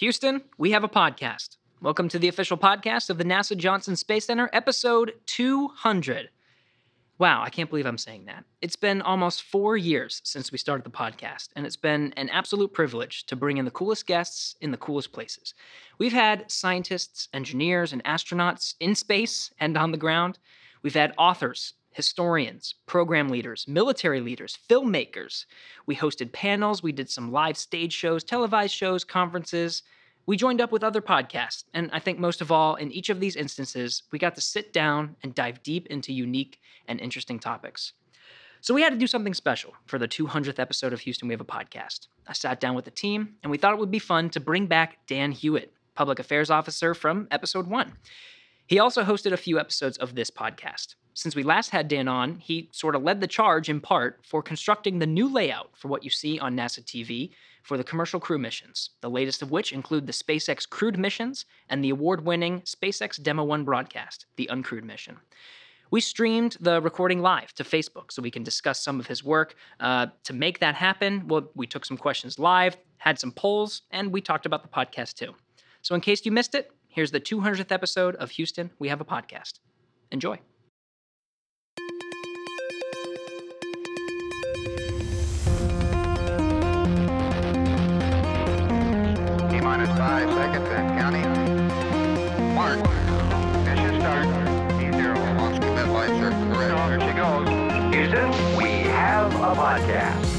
Houston, we have a podcast. Welcome to the official podcast of the NASA Johnson Space Center, episode 200. Wow, I can't believe I'm saying that. It's been almost four years since we started the podcast, and it's been an absolute privilege to bring in the coolest guests in the coolest places. We've had scientists, engineers, and astronauts in space and on the ground. We've had authors, historians, program leaders, military leaders, filmmakers. We hosted panels, we did some live stage shows, televised shows, conferences. We joined up with other podcasts, and I think most of all, in each of these instances, we got to sit down and dive deep into unique and interesting topics. So we had to do something special for the 200th episode of Houston We Have a Podcast. I sat down with the team, and we thought it would be fun to bring back Dan Huot, Public Affairs Officer from episode one. He also hosted a few episodes of this podcast. Since we last had Dan on, he sort of led the charge in part for constructing the new layout for what you see on NASA TV for the commercial crew missions, the latest of which include the SpaceX crewed missions and the award winning SpaceX Demo 1 broadcast, the uncrewed mission. We streamed the recording live to Facebook so we can discuss some of his work. Uh, to make that happen, well, we took some questions live, had some polls, and we talked about the podcast too. So, in case you missed it, here's the 200th episode of Houston We Have a Podcast. Enjoy. T minus five seconds and counting. Mark. Mission start. T0. Launch commit light circle. There she goes. Houston, we have a podcast.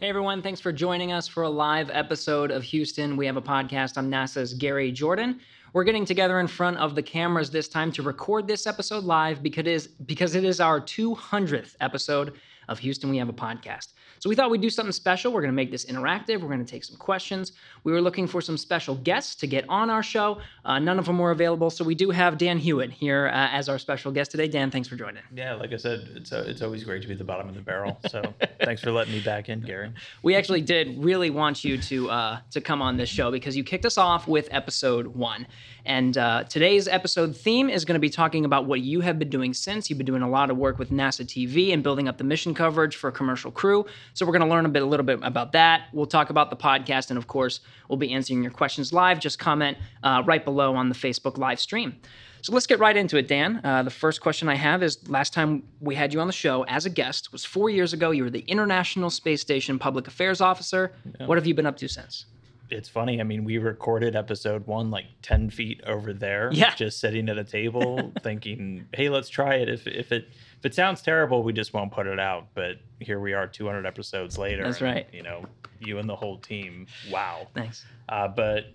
Hey everyone, thanks for joining us for a live episode of Houston. We have a podcast. I'm NASA's Gary Jordan. We're getting together in front of the cameras this time to record this episode live because it is, because it is our 200th episode of Houston We Have a Podcast. So we thought we'd do something special. We're going to make this interactive. We're going to take some questions. We were looking for some special guests to get on our show. Uh, none of them were available, so we do have Dan Huot here uh, as our special guest today. Dan, thanks for joining. Yeah, like I said, it's uh, it's always great to be at the bottom of the barrel. So thanks for letting me back in, Gary. We actually did really want you to uh, to come on this show because you kicked us off with episode one, and uh, today's episode theme is going to be talking about what you have been doing since. You've been doing a lot of work with NASA TV and building up the mission coverage for a commercial crew. So we're going to learn a bit, a little bit about that. We'll talk about the podcast, and of course, we'll be answering your questions live. Just comment uh, right below on the Facebook live stream. So let's get right into it, Dan. Uh, the first question I have is last time we had you on the show as a guest was four years ago. You were the International Space Station Public Affairs Officer. What have you been up to since? It's funny. I mean, we recorded episode one like ten feet over there, Yeah. just sitting at a table, thinking, "Hey, let's try it. If if it if it sounds terrible, we just won't put it out." But here we are, 200 episodes later. That's and, right. You know, you and the whole team. Wow. Thanks. Uh, but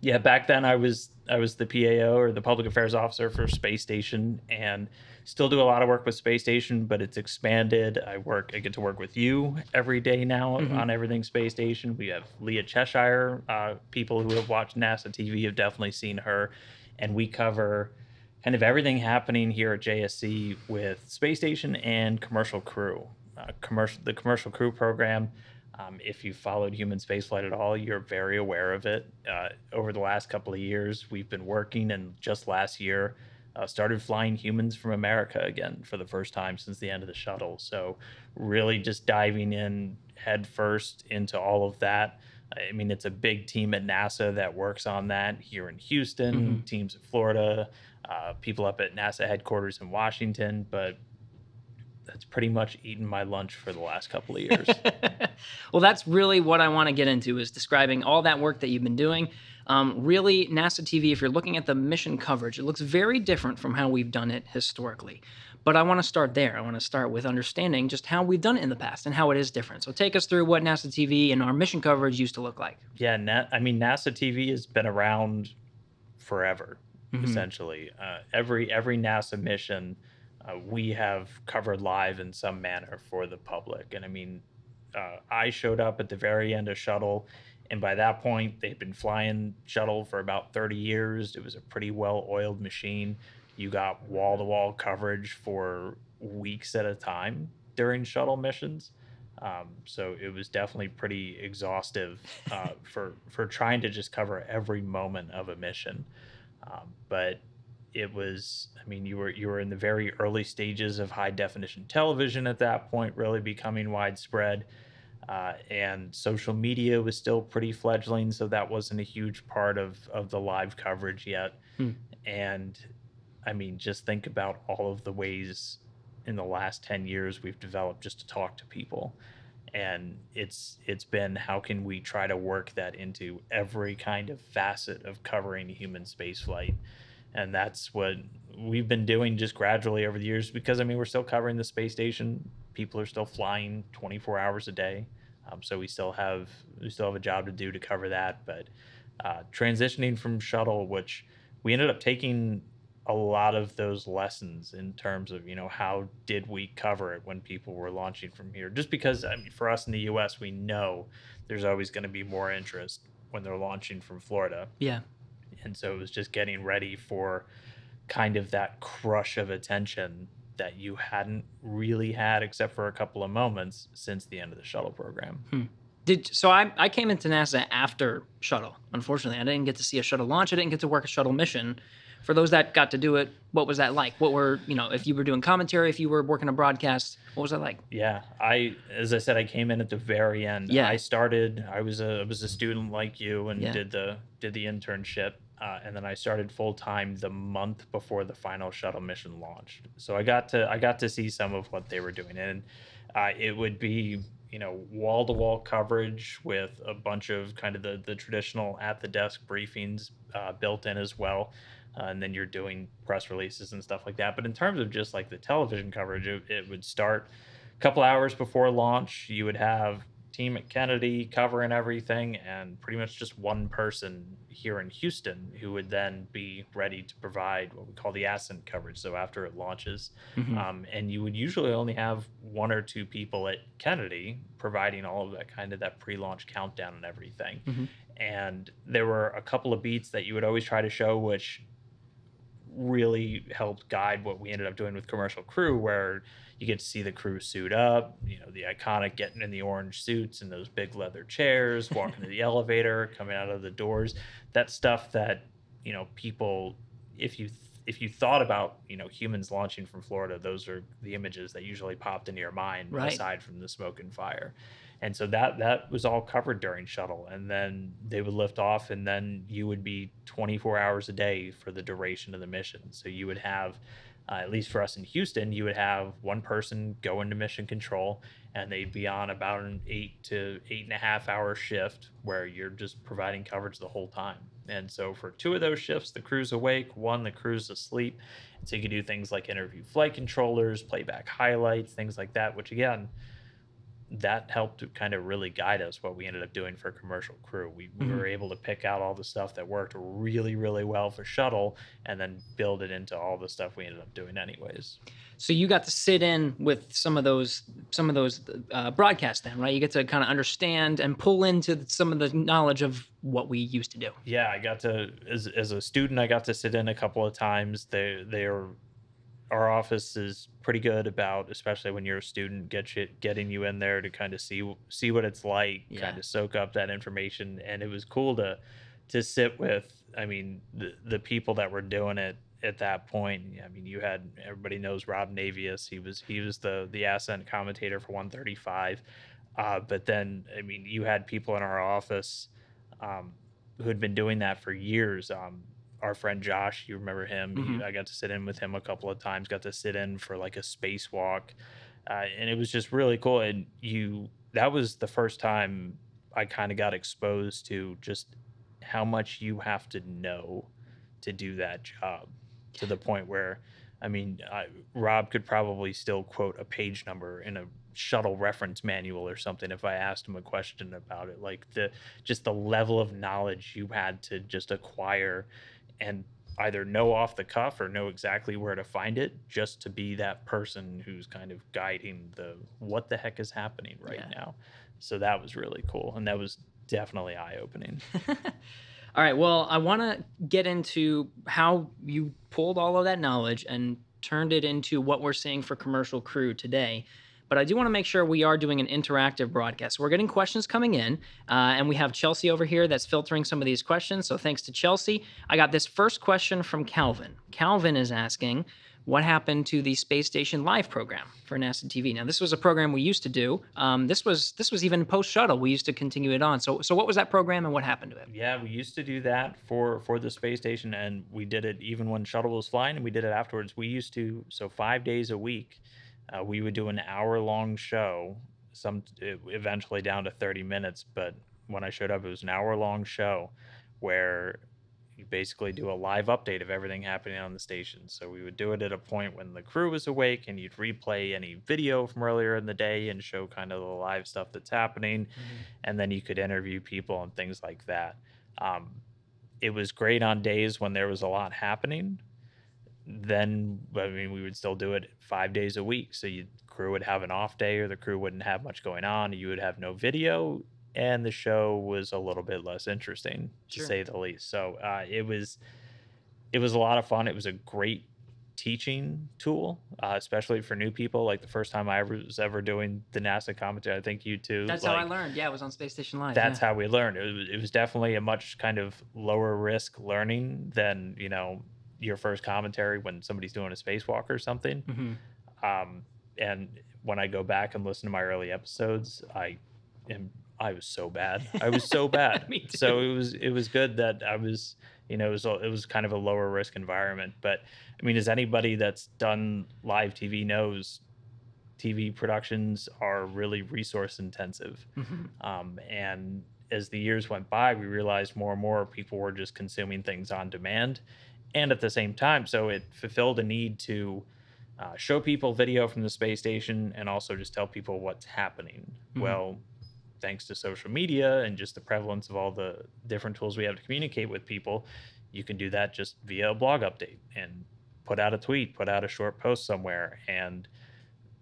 yeah, back then I was I was the PAO or the public affairs officer for Space Station, and still do a lot of work with Space Station. But it's expanded. I work. I get to work with you every day now Mhm. on everything Space Station. We have Leah Cheshire. Uh, people who have watched NASA TV have definitely seen her, and we cover kind of everything happening here at JSC with Space Station and commercial crew. Uh, commercial the commercial crew program. Um, if you followed human spaceflight at all, you're very aware of it. Uh, over the last couple of years, we've been working, and just last year, uh, started flying humans from America again for the first time since the end of the shuttle. So, really just diving in head first into all of that. I mean, it's a big team at NASA that works on that here in Houston, Mhm. teams in Florida, uh, people up at NASA headquarters in Washington, but that's pretty much eaten my lunch for the last couple of years. well, that's really what I want to get into is describing all that work that you've been doing. Um, really, NASA TV, if you're looking at the mission coverage, it looks very different from how we've done it historically. But I want to start there. I want to start with understanding just how we've done it in the past and how it is different. So take us through what NASA TV and our mission coverage used to look like. Yeah, Na- I mean NASA TV has been around forever, Mhm. essentially. Uh, every every NASA mission uh, we have covered live in some manner for the public, and I mean, uh, I showed up at the very end of Shuttle, and by that point they'd been flying Shuttle for about thirty years. It was a pretty well oiled machine. You got wall to wall coverage for weeks at a time during Shuttle missions. Um, so it was definitely pretty exhaustive uh, for for trying to just cover every moment of a mission. Um, but it was, I mean, you were you were in the very early stages of high definition television at that point, really becoming widespread. Uh, and social media was still pretty fledgling, so that wasn't a huge part of, of the live coverage yet. Hmm. And I mean, just think about all of the ways in the last 10 years we've developed just to talk to people and it's it's been how can we try to work that into every kind of facet of covering human spaceflight and that's what we've been doing just gradually over the years because i mean we're still covering the space station people are still flying 24 hours a day um, so we still have we still have a job to do to cover that but uh, transitioning from shuttle which we ended up taking a lot of those lessons in terms of you know how did we cover it when people were launching from here just because i mean for us in the us we know there's always going to be more interest when they're launching from florida Yeah. and so it was just getting ready for kind of that crush of attention that you hadn't really had except for a couple of moments since the end of the shuttle program hmm. Did so I I came into NASA after shuttle. Unfortunately, I didn't get to see a shuttle launch. I didn't get to work a shuttle mission. For those that got to do it, what was that like? What were you know if you were doing commentary, if you were working a broadcast, what was that like? Yeah, I as I said, I came in at the very end. Yeah. I started. I was a I was a student like you and Yeah. did the did the internship, uh, and then I started full time the month before the final shuttle mission launched. So I got to I got to see some of what they were doing, and uh, it would be you know wall to wall coverage with a bunch of kind of the the traditional at the desk briefings uh, built in as well. Uh, and then you're doing press releases and stuff like that. But in terms of just like the television coverage, it, it would start a couple hours before launch. You would have team at Kennedy covering everything, and pretty much just one person here in Houston who would then be ready to provide what we call the ascent coverage. So after it launches, Mhm. um, and you would usually only have one or two people at Kennedy providing all of that kind of that pre-launch countdown and everything. Mhm. And there were a couple of beats that you would always try to show, which really helped guide what we ended up doing with commercial crew where you get to see the crew suit up you know the iconic getting in the orange suits and those big leather chairs walking to the elevator coming out of the doors. That stuff that you know people if you if you thought about you know humans launching from florida those are the images that usually popped into your mind Right. aside from the smoke and fire. And so that that was all covered during shuttle and then they would lift off and then you would be 24 hours a day for the duration of the mission. So you would have uh, at least for us in houston you would have one person go into mission control and they'd be on about an eight to eight and a half hour shift where you're just providing coverage the whole time. And so for two of those shifts the crew's awake one the crew's asleep so you can do things like interview flight controllers playback highlights things like that which again that helped to kind of really guide us what we ended up doing for commercial crew. We, we Mhm. were able to pick out all the stuff that worked really, really well for shuttle and then build it into all the stuff we ended up doing anyways. So you got to sit in with some of those some of those uh, broadcasts then, right? You get to kind of understand and pull into some of the knowledge of what we used to do. Yeah, I got to as as a student, I got to sit in a couple of times. They they are our office is pretty good about, especially when you're a student, get you getting you in there to kind of see see what it's like, Yeah. kind of soak up that information. And it was cool to to sit with. I mean, the the people that were doing it at that point. I mean, you had everybody knows Rob Navias. He was he was the the ascent commentator for 135. Uh, but then, I mean, you had people in our office um, who had been doing that for years. Um, our friend Josh, you remember him? He- Mhm. I got to sit in with him a couple of times. Got to sit in for like a spacewalk, uh, and it was just really cool. And you, that was the first time I kind of got exposed to just how much you have to know to do that job, to the point where, I mean, I, Rob could probably still quote a page number in a shuttle reference manual or something if I asked him a question about it. Like the just the level of knowledge you had to just acquire and either know off the cuff or know exactly where to find it just to be that person who's kind of guiding the what the heck is happening right Yeah. now. So that was really cool and that was definitely eye opening. all right. Well, I want to get into how you pulled all of that knowledge and turned it into what we're seeing for commercial crew today. But I do want to make sure we are doing an interactive broadcast. We're getting questions coming in, uh, and we have Chelsea over here that's filtering some of these questions. So thanks to Chelsea. I got this first question from Calvin. Calvin is asking, what happened to the Space Station Live program for NASA TV. Now, this was a program we used to do. Um, this was this was even post shuttle. We used to continue it on. So, so what was that program and what happened to it? Yeah, we used to do that for for the space station, and we did it even when shuttle was flying, and we did it afterwards. We used to so five days a week, uh, we would do an hour long show. Some eventually down to thirty minutes, but when I showed up, it was an hour long show where you basically do a live update of everything happening on the station. So we would do it at a point when the crew was awake, and you'd replay any video from earlier in the day and show kind of the live stuff that's happening, and then you could interview people and things like that. Um, it was great on days when there was a lot happening. Then, I mean, we would still do it five days a week. So you crew would have an off day, or the crew wouldn't have much going on. You would have no video, and the show was a little bit less interesting, to Sure. say the least. So uh, it was, it was a lot of fun. It was a great teaching tool, uh, especially for new people. Like the first time I ever was ever doing the NASA commentary, I think you too. That's like, how I learned. Yeah, it was on Space Station Live. that's yeah. how we learned. It was, it was definitely a much kind of lower risk learning than you know your first commentary when somebody's doing a spacewalk or something. Mhm. Um, and when I go back and listen to my early episodes, I am I was so bad. I was so bad. Me So it was it was good that I was you know it was it was kind of a lower risk environment. But I mean, as anybody that's done live TV knows, TV productions are really resource intensive. Mhm. Um, and as the years went by, we realized more and more people were just consuming things on demand. And at the same time, so it fulfilled a need to uh, show people video from the space station and also just tell people what's happening. Mhm. Well, thanks to social media and just the prevalence of all the different tools we have to communicate with people, you can do that just via a blog update and put out a tweet, put out a short post somewhere, and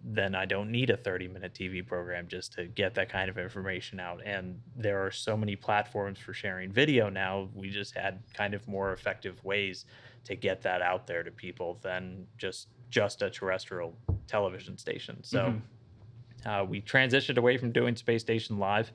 then I don't need a 30 minute TV program just to get that kind of information out. And there are so many platforms for sharing video now. We just had kind of more effective ways to get that out there to people than just just a terrestrial television station. So uh, we transitioned away from doing Space Station Live.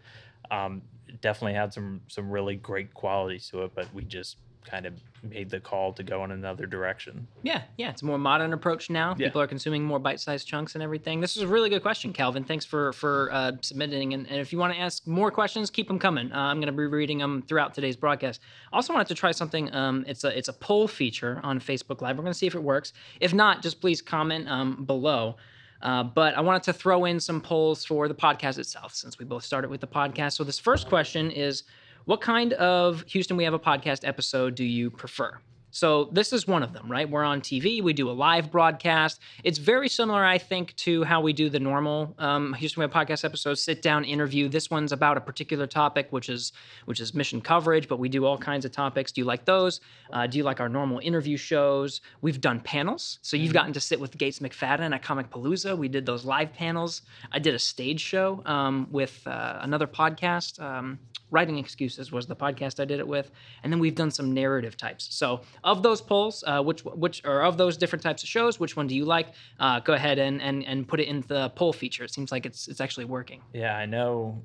Um, definitely had some some really great qualities to it, but we just kind of made the call to go in another direction. Yeah, yeah, it's a more modern approach now. Yeah. People are consuming more bite-sized chunks and everything. This is a really good question, Calvin. Thanks for for uh, submitting. And, and if you want to ask more questions, keep them coming. Uh, I'm going to be reading them throughout today's broadcast. Also wanted to try something. Um, it's a it's a poll feature on Facebook Live. We're going to see if it works. If not, just please comment um, below. Uh, but I wanted to throw in some polls for the podcast itself, since we both started with the podcast. So this first question is, what kind of Houston We Have a Podcast episode do you prefer? So this is one of them, right? We're on TV. We do a live broadcast. It's very similar, I think, to how we do the normal um, Houston Web podcast episodes. Sit down interview. This one's about a particular topic, which is which is mission coverage. But we do all kinds of topics. Do you like those? Uh, do you like our normal interview shows? We've done panels, so you've gotten to sit with Gates McFadden at Comicpalooza. We did those live panels. I did a stage show um, with uh, another podcast. Um, Writing Excuses was the podcast I did it with, and then we've done some narrative types. So, of those polls, uh, which which or of those different types of shows, which one do you like? Uh, go ahead and, and and put it in the poll feature. It seems like it's it's actually working. Yeah, I know.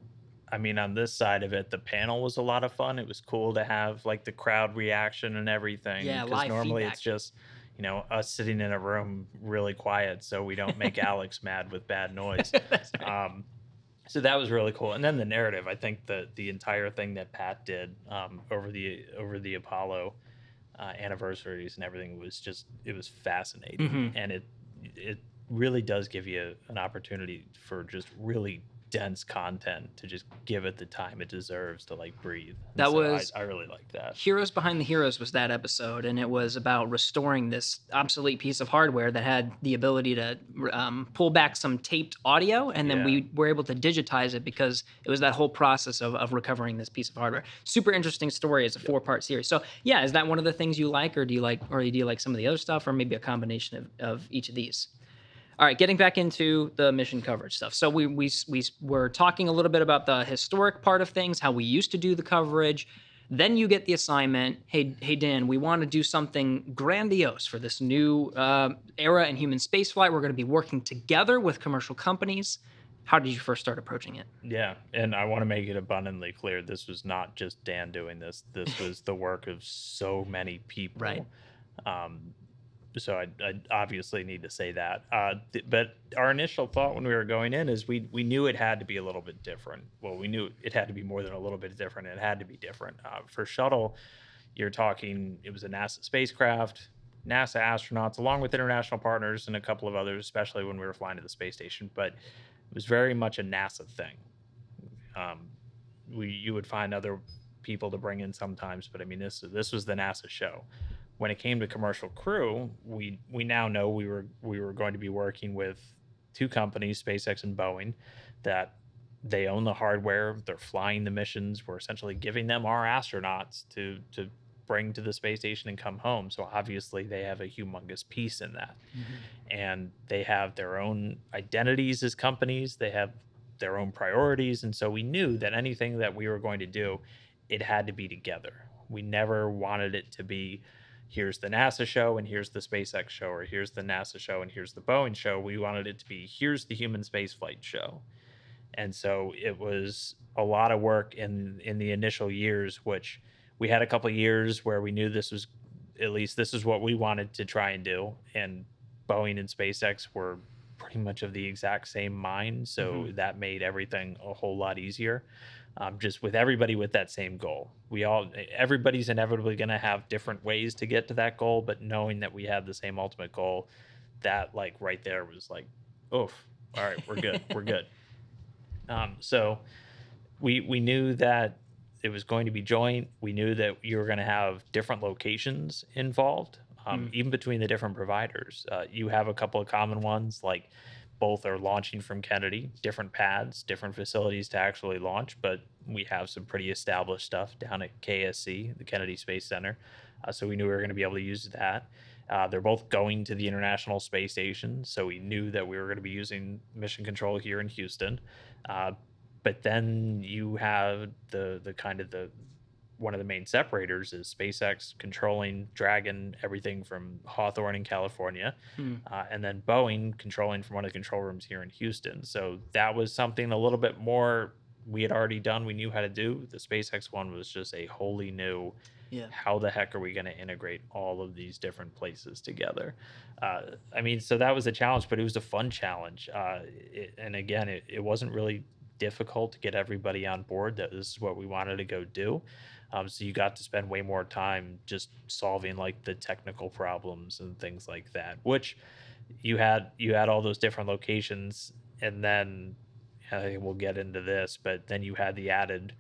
I mean, on this side of it, the panel was a lot of fun. It was cool to have like the crowd reaction and everything. Yeah, 'cause live normally feedback. it's just, you know, us sitting in a room really quiet so we don't make Alex mad with bad noise. Right. Um, so that was really cool. And then the narrative, I think the the entire thing that Pat did um, over the over the Apollo uh, anniversaries and everything was just it was fascinating, Mhm. and it it really does give you an opportunity for just really dense content to just give it the time it deserves to like breathe. And That so I- was- I, really like that. Heroes Behind the Heroes was that episode, and it was about restoring this obsolete piece of hardware that had the ability to um, pull back some taped audio, and then Yeah. we were able to digitize it because it was that whole process of, of recovering this piece of hardware. Super interesting story. It's a four part series. So, yeah, is that one of the things you like, or do you like, or do you like some of the other stuff, or maybe a combination of, of each of these? All right, getting back into the mission coverage stuff. So we we we were talking a little bit about the historic part of things, how we used to do the coverage. Then you get the assignment. Hey, hey, Dan, we want to do something grandiose for this new uh, era in human spaceflight. We're going to be working together with commercial companies. How did you first start approaching it? Yeah, and I want to make it abundantly clear this was not just Dan doing this. This was the work of so many people. Right. Um, so I, I obviously need to say that. Uh, th- but our initial thought when we were going in is we we knew it had to be a little bit different. Well, we knew it had to be more than a little bit different. It had to be different. Uh, for shuttle, you're talking it was a NASA spacecraft, NASA astronauts, along with international partners and a couple of others, especially when we were flying to the space station. But it was very much a NASA thing. Um, we you would find other people to bring in sometimes, but I mean this this was the NASA show. When it came to commercial crew, we we now know we were we were going to be working with two companies, SpaceX and Boeing, that they own the hardware, they're flying the missions, we're essentially giving them our astronauts to to bring to the space station and come home. So obviously they have a humongous piece in that. Mm-hmm. And they have their own identities as companies, they have their own priorities and so we knew that anything that we were going to do it had to be together. We never wanted it to be here's the NASA show and here's the SpaceX show, or here's the NASA show and here's the Boeing show. We wanted it to be here's the human spaceflight show. And so it was a lot of work in in the initial years, which we had a couple of years where we knew this was at least this is what we wanted to try and do. And Boeing and SpaceX were pretty much of the exact same mind. So Mhm. that made everything a whole lot easier um, just with everybody with that same goal. We all, everybody's inevitably going to have different ways to get to that goal, but knowing that we had the same ultimate goal, that like right there was like, oof, all right, we're good, we're good. Um, so we we knew that it was going to be joint. We knew that you were going to have different locations involved, um, Mm. even between the different providers. Uh, you have a couple of common ones like both are launching from Kennedy, different pads, different facilities to actually launch, but we have some pretty established stuff down at KSC, the Kennedy Space Center. Uh, so we knew we were going to be able to use that. Uh, they're both going to the International Space Station, so we knew that we were going to be using mission control here in Houston. Uh, but then you have the the kind of the one of the main separators is SpaceX controlling Dragon, everything from Hawthorne in California, Hmm. uh, and then Boeing controlling from one of the control rooms here in Houston. So that was something a little bit more we had already done. We knew how to do. The SpaceX one was just a wholly new. Yeah. How the heck are we going to integrate all of these different places together? Uh, I mean, so that was a challenge, but it was a fun challenge. Uh, it, and again, it, it wasn't really difficult to get everybody on board that this is what we wanted to go do. Um, so you got to spend way more time just solving like the technical problems and things like that, which you had you had all those different locations, and then I think we'll get into this, but then you had the added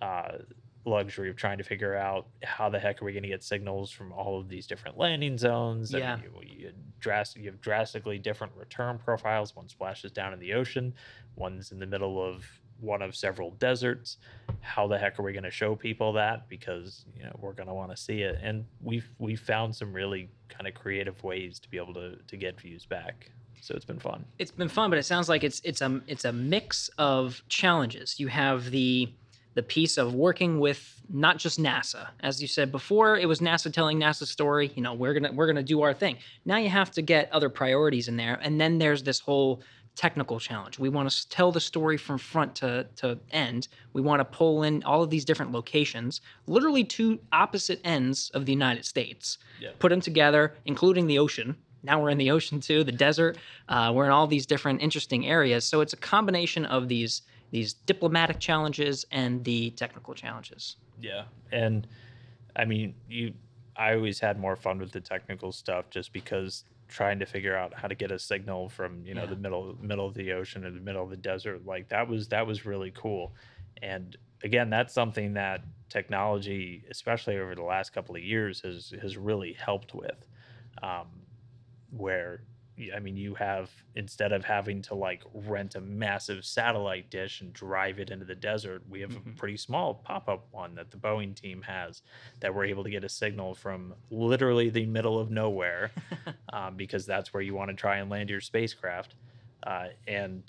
uh, luxury of trying to figure out how the heck are we going to get signals from all of these different landing zones. Yeah. And you, you, dras- you have drastically different return profiles. One splashes down in the ocean, one's in the middle of one of several deserts. How the heck are we going to show people that? Because you know we're going to want to see it, and we've we found some really kind of creative ways to be able to to get views back. So it's been fun. it's been fun, but it sounds like it's it's a it's a mix of challenges. You have the the piece of working with not just NASA, as you said before, it was NASA telling NASA's story. You know, we're gonna we're gonna do our thing. Now you have to get other priorities in there, and then there's this whole technical challenge. We want to tell the story from front to to end. We want to pull in all of these different locations, literally two opposite ends of the United States Yeah. put them together, including the ocean. Now we're in the ocean too, the desert. Uh, we're in all these different interesting areas. So it's a combination of these these diplomatic challenges and the technical challenges. Yeah, and I mean, you. I always had more fun with the technical stuff just because trying to figure out how to get a signal from you know Yeah. the middle middle of the ocean or the middle of the desert like that was that was really cool and again that's something that technology especially over the last couple of years has has really helped with um, where I mean, you have instead of having to like rent a massive satellite dish and drive it into the desert, we have Mhm. a pretty small pop up one that the Boeing team has that we're able to get a signal from literally the middle of nowhere um, because that's where you want to try and land your spacecraft. Uh, and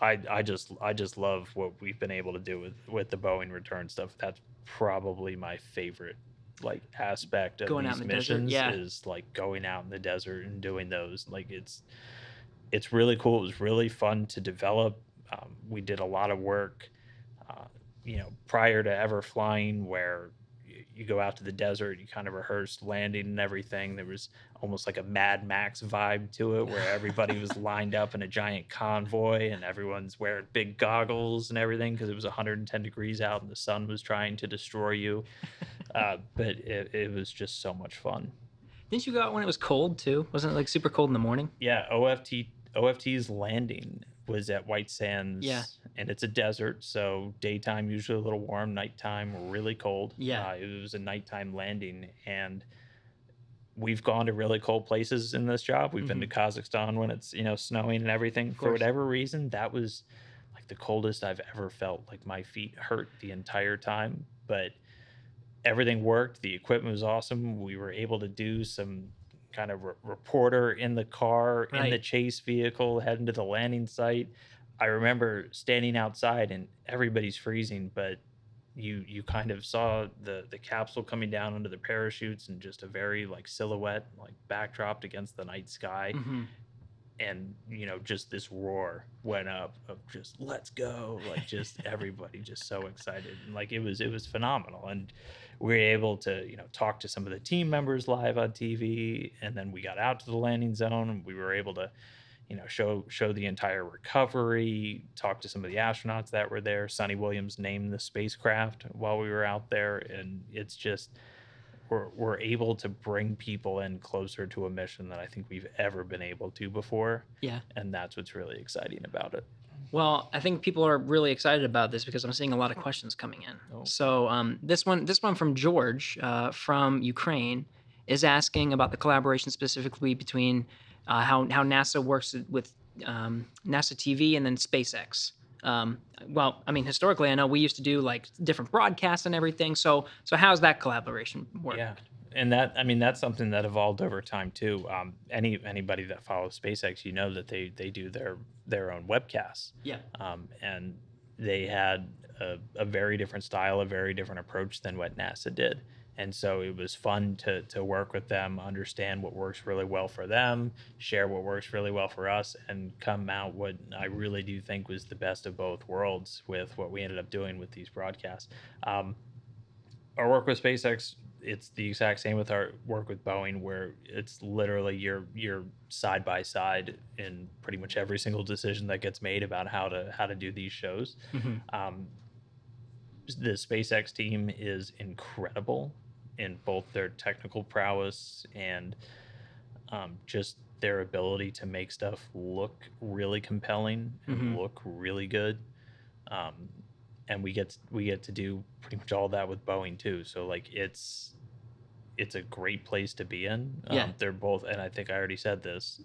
I, I just I just love what we've been able to do with with the Boeing return stuff. That's probably my favorite like aspect of Going these the desert, missions yeah. is like going out in the desert and doing those. Like it's it's really cool. It was really fun to develop. Um, we did a lot of work, uh, you know, prior to ever flying, where y- you go out to the desert, you kind of rehearsed landing and everything. There was almost like a Mad Max vibe to it, where everybody was lined up in a giant convoy and everyone's wearing big goggles and everything because it was 110 degrees out and the sun was trying to destroy you. Uh, but it, it was just so much fun. Didn't you go out when it was cold too? Wasn't it like super cold in the morning? Yeah, OFT OFT's landing was at White Sands. Yeah. And it's a desert, so daytime usually a little warm, nighttime really cold. Yeah. Uh, it was a nighttime landing, and we've gone to really cold places in this job. We've been to Kazakhstan when it's you know snowing and everything. For Mm-hmm. whatever reason, that was like the coldest I've ever felt. Like my feet hurt the entire time, but everything worked. The equipment was awesome. We were able to do some kind of re- reporter in the car in the chase vehicle heading to the landing site. I remember standing outside and everybody's freezing, but you you kind of saw the the capsule coming down under the parachutes and just a very like silhouette like backdropped against the night sky. Hmm and you know just this roar went up of just let's go like just everybody just so excited. And like it was it was phenomenal. And we were able to you know talk to some of the team members live on tv and then we got out to the landing zone and we were able to you know show show the entire recovery talk to some of the astronauts that were there Suni Williams named the spacecraft while we were out there and it's just we're, we're able to bring people in closer to a mission that I think we've ever been able to before. Yeah. And that's what's really exciting about it. Well, I think people are really excited about this because I'm seeing a lot of questions coming in. Oh. So um, this one, this one from George uh, from Ukraine, is asking about the collaboration specifically between uh, how how NASA works with um, NASA TV and then SpaceX. Um, well, I mean, historically, I know we used to do like different broadcasts and everything. So, so how's that collaboration work? Yeah. And that, I mean, that's something that evolved over time too. Um, any anybody that follows SpaceX, you know that they they do their their own webcasts. Yeah. um, and they had a, a very different style, a very different approach than what NASA did. And so it was fun to to work with them, understand what works really well for them, share what works really well for us, and come out what I really do think was the best of both worlds with what we ended up doing with these broadcasts. Um, our work with SpaceX, it's the exact same with our work with Boeing, where it's literally you're you're side by side in pretty much every single decision that gets made about how to how to do these shows. Mhm. Um, the SpaceX team is incredible in both their technical prowess and um, just their ability to make stuff look really compelling and Mhm. look really good. Um, and we get we get to do pretty much all that with Boeing too. So like it's it's a great place to be in. Um, Yeah. they're both, and I think I already said this.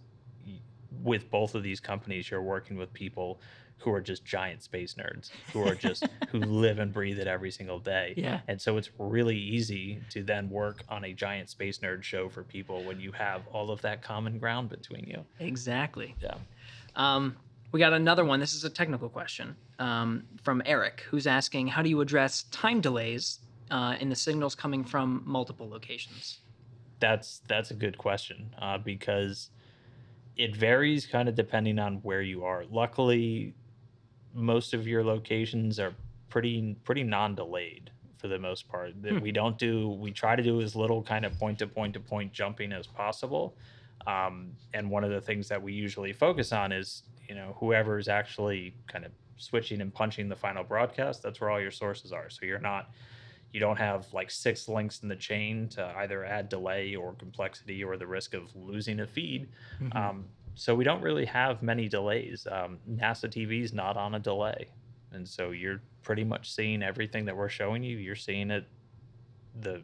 With both of these companies, you're working with people who are just giant space nerds, who are just who live and breathe it every single day. Yeah. And so it's really easy to then work on a giant space nerd show for people when you have all of that common ground between you. Exactly. Yeah. Um, we got another one. This is a technical question um, from Eric, who's asking, "How do you address time delays uh, in the signals coming from multiple locations?" That's that's a good question uh, because it varies kind of depending on where you are. Luckily, most of your locations are pretty pretty non-delayed for the most part. That Hmm. we don't do we try to do as little kind of point to point to point jumping as possible. Um, and one of the things that we usually focus on is you know whoever is actually kind of switching and punching the final broadcast. That's where all your sources are. So you're not you don't have like six links in the chain to either add delay or complexity or the risk of losing a feed. Mhm. Um, so we don't really have many delays. Um, NASA TV is not on a delay, and so you're pretty much seeing everything that we're showing you. You're seeing it the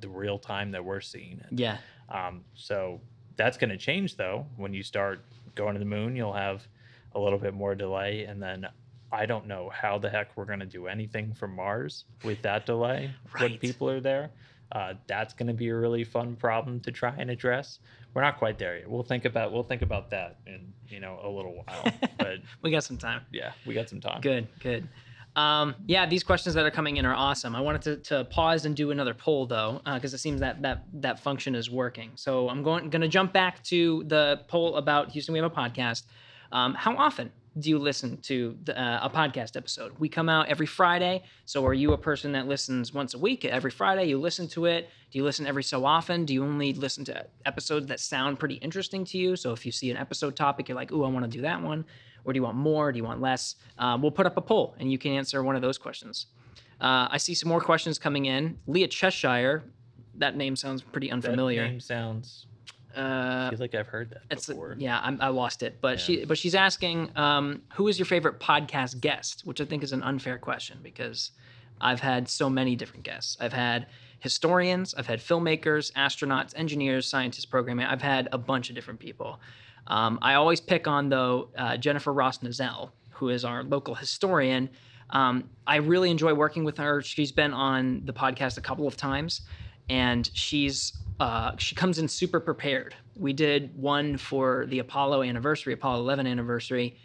the real time that we're seeing it. yeah. Um, so that's going to change though. When you start going to the moon, you'll have a little bit more delay, and then I don't know how the heck we're going to do anything from Mars with that delay when people are there. Uh, that's going to be a really fun problem to try and address. We're not quite there yet. We'll think about we'll think about that in you know a little while. but We got some time. yeah, we got some time. Good, good. Um, yeah, these questions that are coming in are awesome. I wanted to, to pause and do another poll though, because it seems that that that function is working. So I'm going going to jump back to the poll about Houston. We have a podcast. Um, how often do you listen to the, uh, a podcast episode? We come out every Friday. So are you a person that listens once a week? Every Friday, you listen to it. Do you listen every so often? Do you only listen to episodes that sound pretty interesting to you? So if you see an episode topic, you're like, "Ooh, I want to do that one," or do you want more? Do you want less? Um, we'll put up a poll, and you can answer one of those questions. Uh, I see some more questions coming in. Leah Cheshire, that name sounds pretty unfamiliar. That name sounds. I Uh, feel like I've heard that it's before. yeah, I'm, I lost it, but Yeah. she but she's asking, um, who is your favorite podcast guest? Which I think is an unfair question because I've had so many different guests. I've had historians, I've had filmmakers, astronauts, engineers, scientists, programming. I've had a bunch of different people. Um, I always pick on though uh, Jennifer Ross-Nazzal, who is our local historian. Um, I really enjoy working with her. She's been on the podcast a couple of times, and she's uh, she comes in super prepared. We did one for the Apollo anniversary, Apollo 11 anniversary,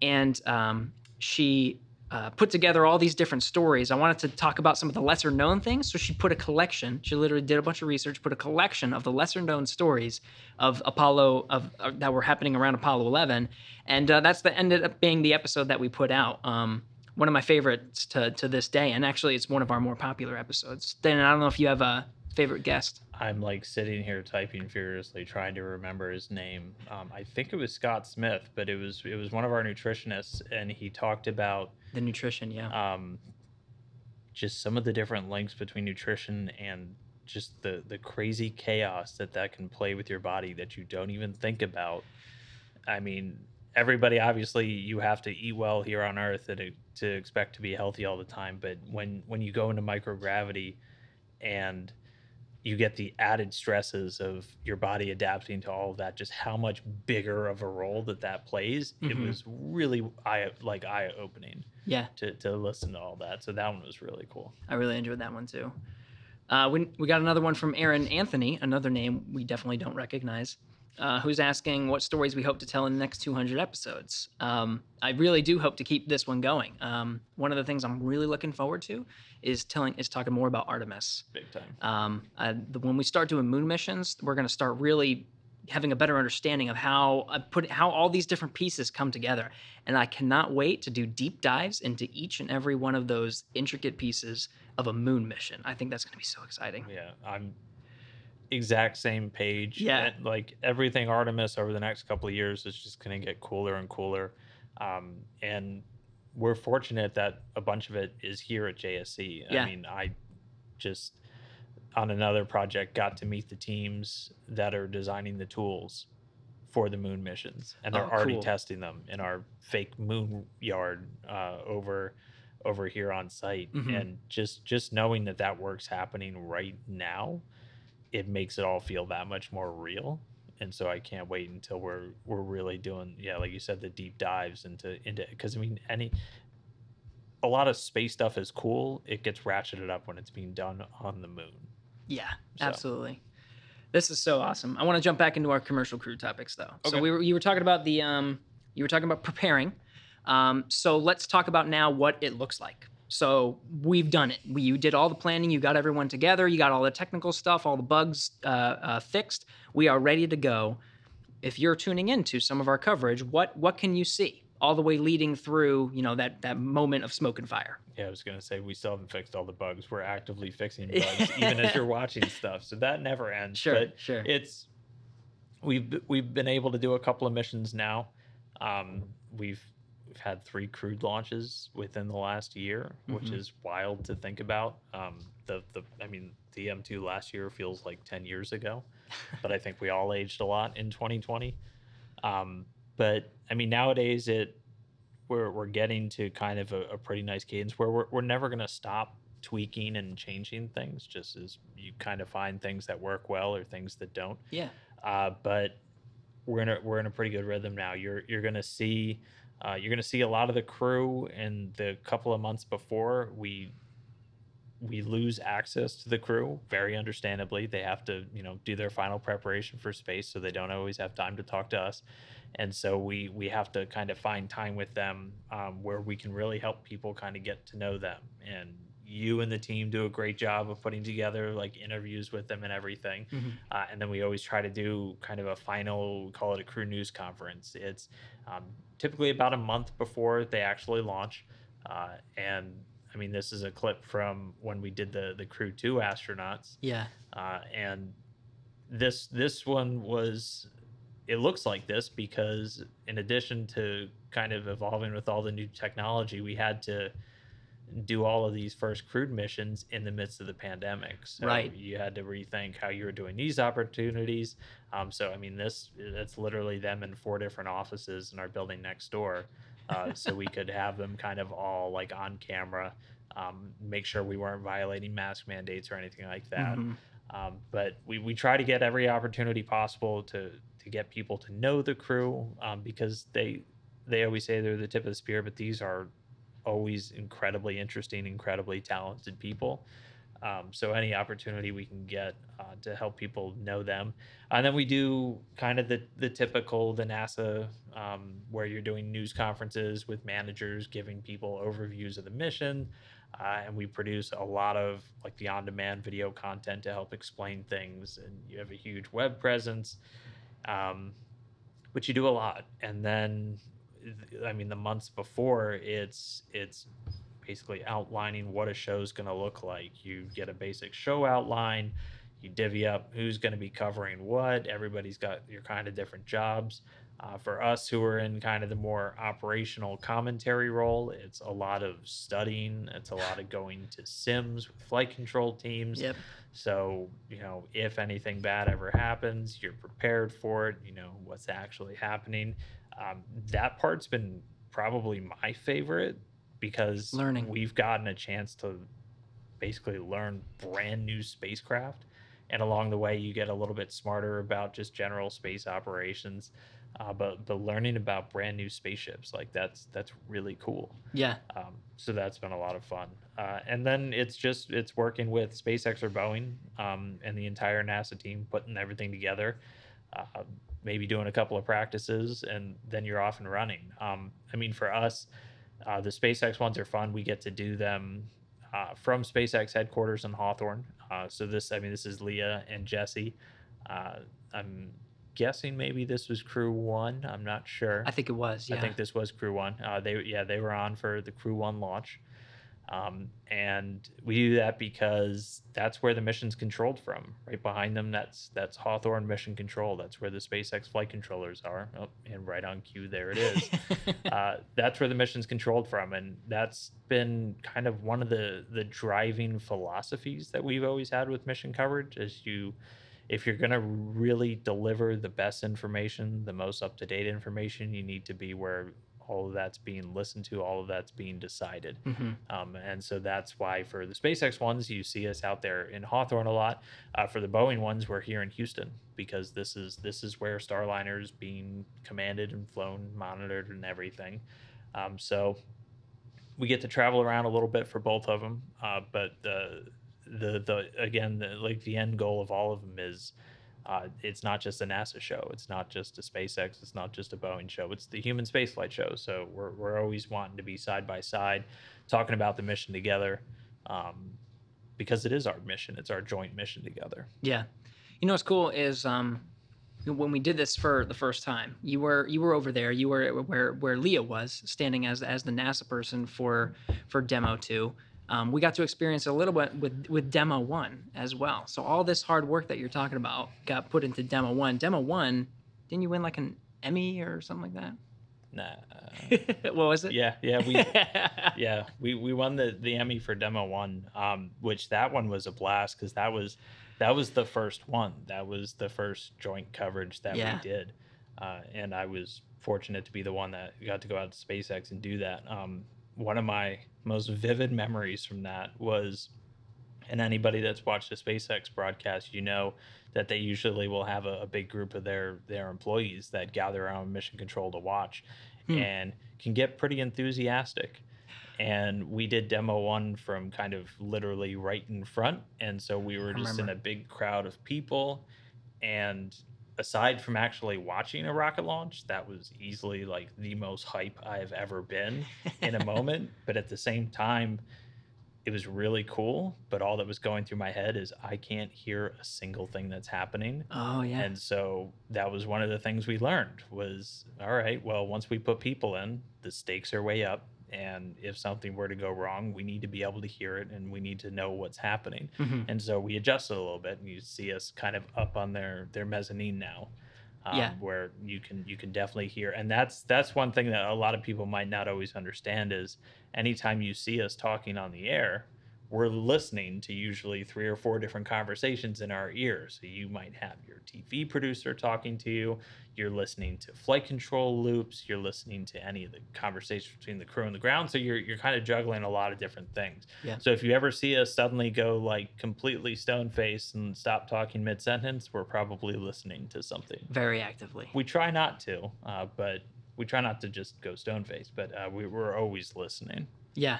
and um, she uh, put together all these different stories. I wanted to talk about some of the lesser known things, so she put a collection. She literally did a bunch of research, put a collection of the lesser known stories of Apollo of uh, that were happening around Apollo 11, and uh, that's the ended up being the episode that we put out. Um, one of my favorites to to this day, and actually it's one of our more popular episodes. Dan, I don't know if you have a favorite guest. I'm like sitting here typing furiously, trying to remember his name. Um, I think it was Scott Smith, but it was it was one of our nutritionists, and he talked about The nutrition, yeah. um, just some of the different links between nutrition and just the the crazy chaos that that can play with your body that you don't even think about. I mean, everybody obviously you have to eat well here on Earth and to expect to be healthy all the time, but when when you go into microgravity and you get the added stresses of your body adapting to all of that just how much bigger of a role that that plays it Mhm. was really eye like eye opening yeah, to, to listen to all that. So that one was really cool. I really enjoyed that one too. Uh, we, we got another one from Aaron Anthony, another name we definitely don't recognize, uh, who's asking what stories we hope to tell in the next 200 episodes. Um, I really do hope to keep this one going. Um, one of the things I'm really looking forward to is telling is talking more about Artemis. Big time. Um, uh, the, when we start doing moon missions, we're going to start really having a better understanding of how I put how all these different pieces come together. And I cannot wait to do deep dives into each and every one of those intricate pieces of a moon mission. I think that's going to be so exciting. Yeah, I'm exact same page. Yeah. And, like everything Artemis over the next couple of years is just going to get cooler and cooler. Um, and we're fortunate that a bunch of it is here at JSC. Yeah. I mean, I just on another project got to meet the teams that are designing the tools for the moon missions and they're Oh, already cool. testing them in our fake moon yard uh, over over here on site Mhm. and just just knowing that that work's happening right now it makes it all feel that much more real and so i can't wait until we're we're really doing yeah like you said the deep dives into into because i mean any a lot of space stuff is cool it gets ratcheted up when it's being done on the moon Yeah, So. absolutely. This is so awesome. I want to jump back into our commercial crew topics though. So we were you were talking about the um you were talking about preparing. Um, so let's talk about now what it looks like. So we've done it. We, you did all the planning. You got everyone together. You got all the technical stuff, all the bugs uh, uh, fixed. We are ready to go. If you're tuning into some of our coverage, what what can you see all the way leading through? You know that that moment of smoke and fire. yeah i was going to say we still haven't fixed all the bugs we're actively fixing bugs even as you're watching stuff so that never ends Sure, but sure. it's we've we've been able to do a couple of missions now um we've we've had three crewed launches within the last year which Mhm. is wild to think about um the the i mean the m2 last year feels like 10 years ago but i think we all aged a lot in 2020 um but i mean nowadays it we're, we're getting to kind of a, a pretty nice cadence where we're, we're never going to stop tweaking and changing things just as you kind of find things that work well or things that don't Yeah. uh, but we're in a we're in a pretty good rhythm now. You're you're gonna see uh, you're gonna see a lot of the crew in the couple of months before we we lose access to the crew very understandably they have to you know do their final preparation for space so they don't always have time to talk to us and so we we have to kind of find time with them um, where we can really help people kind of get to know them and you and the team do a great job of putting together like interviews with them and everything. Mhm. Uh, and then we always try to do kind of a final, we call it a crew news conference. It's um, typically about a month before they actually launch. Uh, and I mean, this is a clip from when we did the the Crew Two astronauts, Yeah. uh, and this this one was. It looks like this because, in addition to kind of evolving with all the new technology, we had to do all of these first crewed missions in the midst of the pandemic. So Right. you had to rethink how you were doing these opportunities. Um, so I mean, this that's literally them in four different offices in our building next door. Uh, so we could have them kind of all like on camera, um, make sure we weren't violating mask mandates or anything like that. Mhm. Um, but we, we try to get every opportunity possible to to get people to know the crew um, because they they always say they're the tip of the spear, but these are always incredibly interesting, incredibly talented people. Um, so any opportunity we can get uh, to help people know them, and then we do kind of the the typical the NASA um, where you're doing news conferences with managers, giving people overviews of the mission, uh, and we produce a lot of like the on-demand video content to help explain things. And you have a huge web presence, um, but you do a lot, and then th- I mean the months before it's it's basically outlining what a show's going to look like. You get a basic show outline, you divvy up who's going to be covering what. Everybody's got your kind of different jobs. Uh, for us who are in kind of the more operational commentary role, it's a lot of studying. It's a lot of going to sims with flight control teams. Yep. So, you know, if anything bad ever happens, you're prepared for it, you know, what's actually happening. Um, that part's been probably my favorite because Learning. we've gotten a chance to basically learn brand new spacecraft. And along the way, you get a little bit smarter about just general space operations. Uh, but but learning about brand new spaceships like that's that's really cool. Yeah. Um, so that's been a lot of fun. Uh, and then it's just it's working with SpaceX or Boeing um, and the entire NASA team, putting everything together. Uh, maybe doing a couple of practices, and then you're off and running. Um, I mean, for us, uh, the SpaceX ones are fun. We get to do them uh, from SpaceX headquarters in Hawthorne. Uh, so this, I mean, this is Leah and Jesse. Uh, I'm guessing maybe this was Crew One. I'm not sure. I think it was. Yeah. I think this was Crew One. Uh, they yeah they were on for the Crew One launch, um, and we do that because that's where the mission's controlled from. Right behind them, that's that's Hawthorne Mission Control. That's where the SpaceX flight controllers are. Oh, and right on cue, there it is. uh, that's where the mission's controlled from, and that's been kind of one of the the driving philosophies that we've always had with mission coverage. Is you if you're going to really deliver the best information, the most up to date information, you need to be where all of that's being listened to, all of that's being decided. Mhm. Um, and so that's why for the SpaceX ones, you see us out there in Hawthorne a lot. Uh, for the Boeing ones, we're here in Houston because this is this is where Starliner's being commanded and flown, monitored, and everything. Um, so we get to travel around a little bit for both of them. Uh, but the the the again the, like the end goal of all of them is uh, it's not just a NASA show. It's not just a SpaceX. It's not just a Boeing show. It's the human spaceflight show. So we're, we're always wanting to be side by side, talking about the mission together, um, because it is our mission. It's our joint mission together. Yeah. You know what's cool is um when we did this for the first time, you were you were over there. You were where where Leah was standing as as the NASA person for for demo two. Um, we got to experience a little bit with with demo one as well. So all this hard work that you're talking about got put into demo one. Demo one, didn't you win like an Emmy or something like that? Nah. what was it? yeah, yeah, we yeah we, we won the the Emmy for demo one, um, which that one was a blast because that was that was the first one. That was the first joint coverage that Yeah. we did, uh, and I was fortunate to be the one that got to go out to SpaceX and do that. Um, one of my most vivid memories from that was, and anybody that's watched a SpaceX broadcast, you know that they usually will have a, a big group of their their employees that gather around mission control to watch, Hmm. and can get pretty enthusiastic. And we did demo one from kind of literally right in front, and so we were just in a big crowd of people, and aside from actually watching a rocket launch, that was easily like the most hype I have ever been in a moment. But at the same time, it was really cool, but all that was going through my head is I can't hear a single thing that's happening. Oh yeah. And so that was one of the things we learned was all right, well, once we put people in, the stakes are way up. And if something were to go wrong, we need to be able to hear it and we need to know what's happening. Mhm. And so we adjusted a little bit and you see us kind of up on their their mezzanine now. Um, Yeah. where you can you can definitely hear and that's that's one thing that a lot of people might not always understand is anytime you see us talking on the air, we're listening to usually three or four different conversations in our ears. So you might have your TV producer talking to you, you're listening to flight control loops, you're listening to any of the conversations between the crew and the ground. So you're you're kind of juggling a lot of different things. Yeah. So if you ever see us suddenly go like completely stone faced and stop talking mid sentence, we're probably listening to something. Very actively. We try not to, uh, but we try not to just go stone faced, but uh, we, we're always listening. Yeah,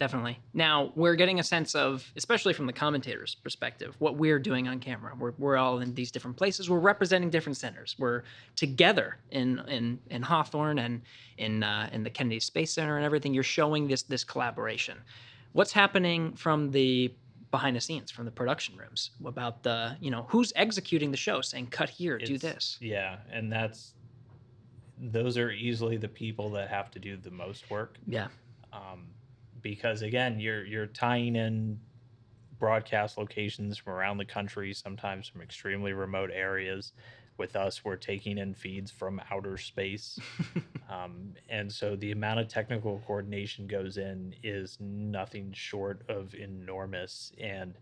definitely. Now we're getting a sense of, especially from the commentator's perspective, what we're doing on camera. We're, we're all in these different places. We're representing different centers. We're together in in in Hawthorne and in uh, in the Kennedy Space Center and everything. You're showing this this collaboration. What's happening from the behind the scenes, from the production rooms, about the you know who's executing the show, saying cut here, do this. Yeah, and that's those are easily the people that have to do the most work. Yeah. um, because again you're you're tying in broadcast locations from around the country sometimes from extremely remote areas. With us we're taking in feeds from outer space. Um, and so the amount of technical coordination goes in is nothing short of enormous. And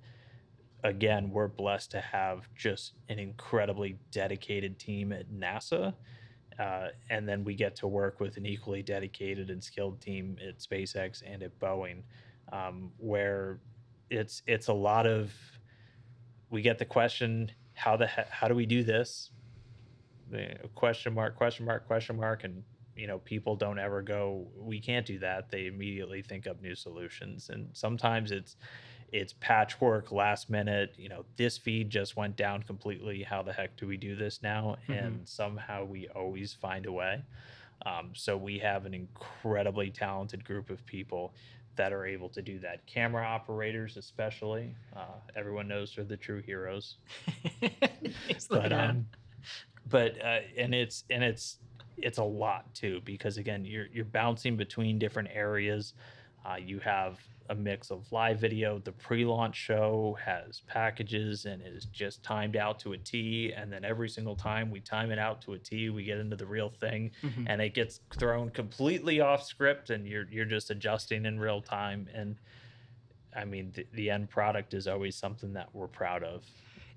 again we're blessed to have just an incredibly dedicated team at nasa uh, and then we get to work with an equally dedicated and skilled team at SpaceX and at Boeing, um, where it's it's a lot of. We get the question, how the he- how do we do this? Question mark, question mark, question mark, and you know people don't ever go, we can't do that. They immediately think up new solutions, and sometimes it's it's patchwork last minute you know this feed just went down completely. How the heck do we do this now? And somehow we always find a way. Um, so we have an incredibly talented group of people that are able to do that. Camera operators especially uh, everyone knows they're the true heroes. But um but uh, and it's and it's it's a lot too because again you're you're bouncing between different areas. Uh, you have a mix of live video the pre-launch show has packages and is just timed out to a t and then every single time we time it out to a t we get into the real thing Mhm. and it gets thrown completely off script and you're you're just adjusting in real time and i mean the, the end product is always something that we're proud of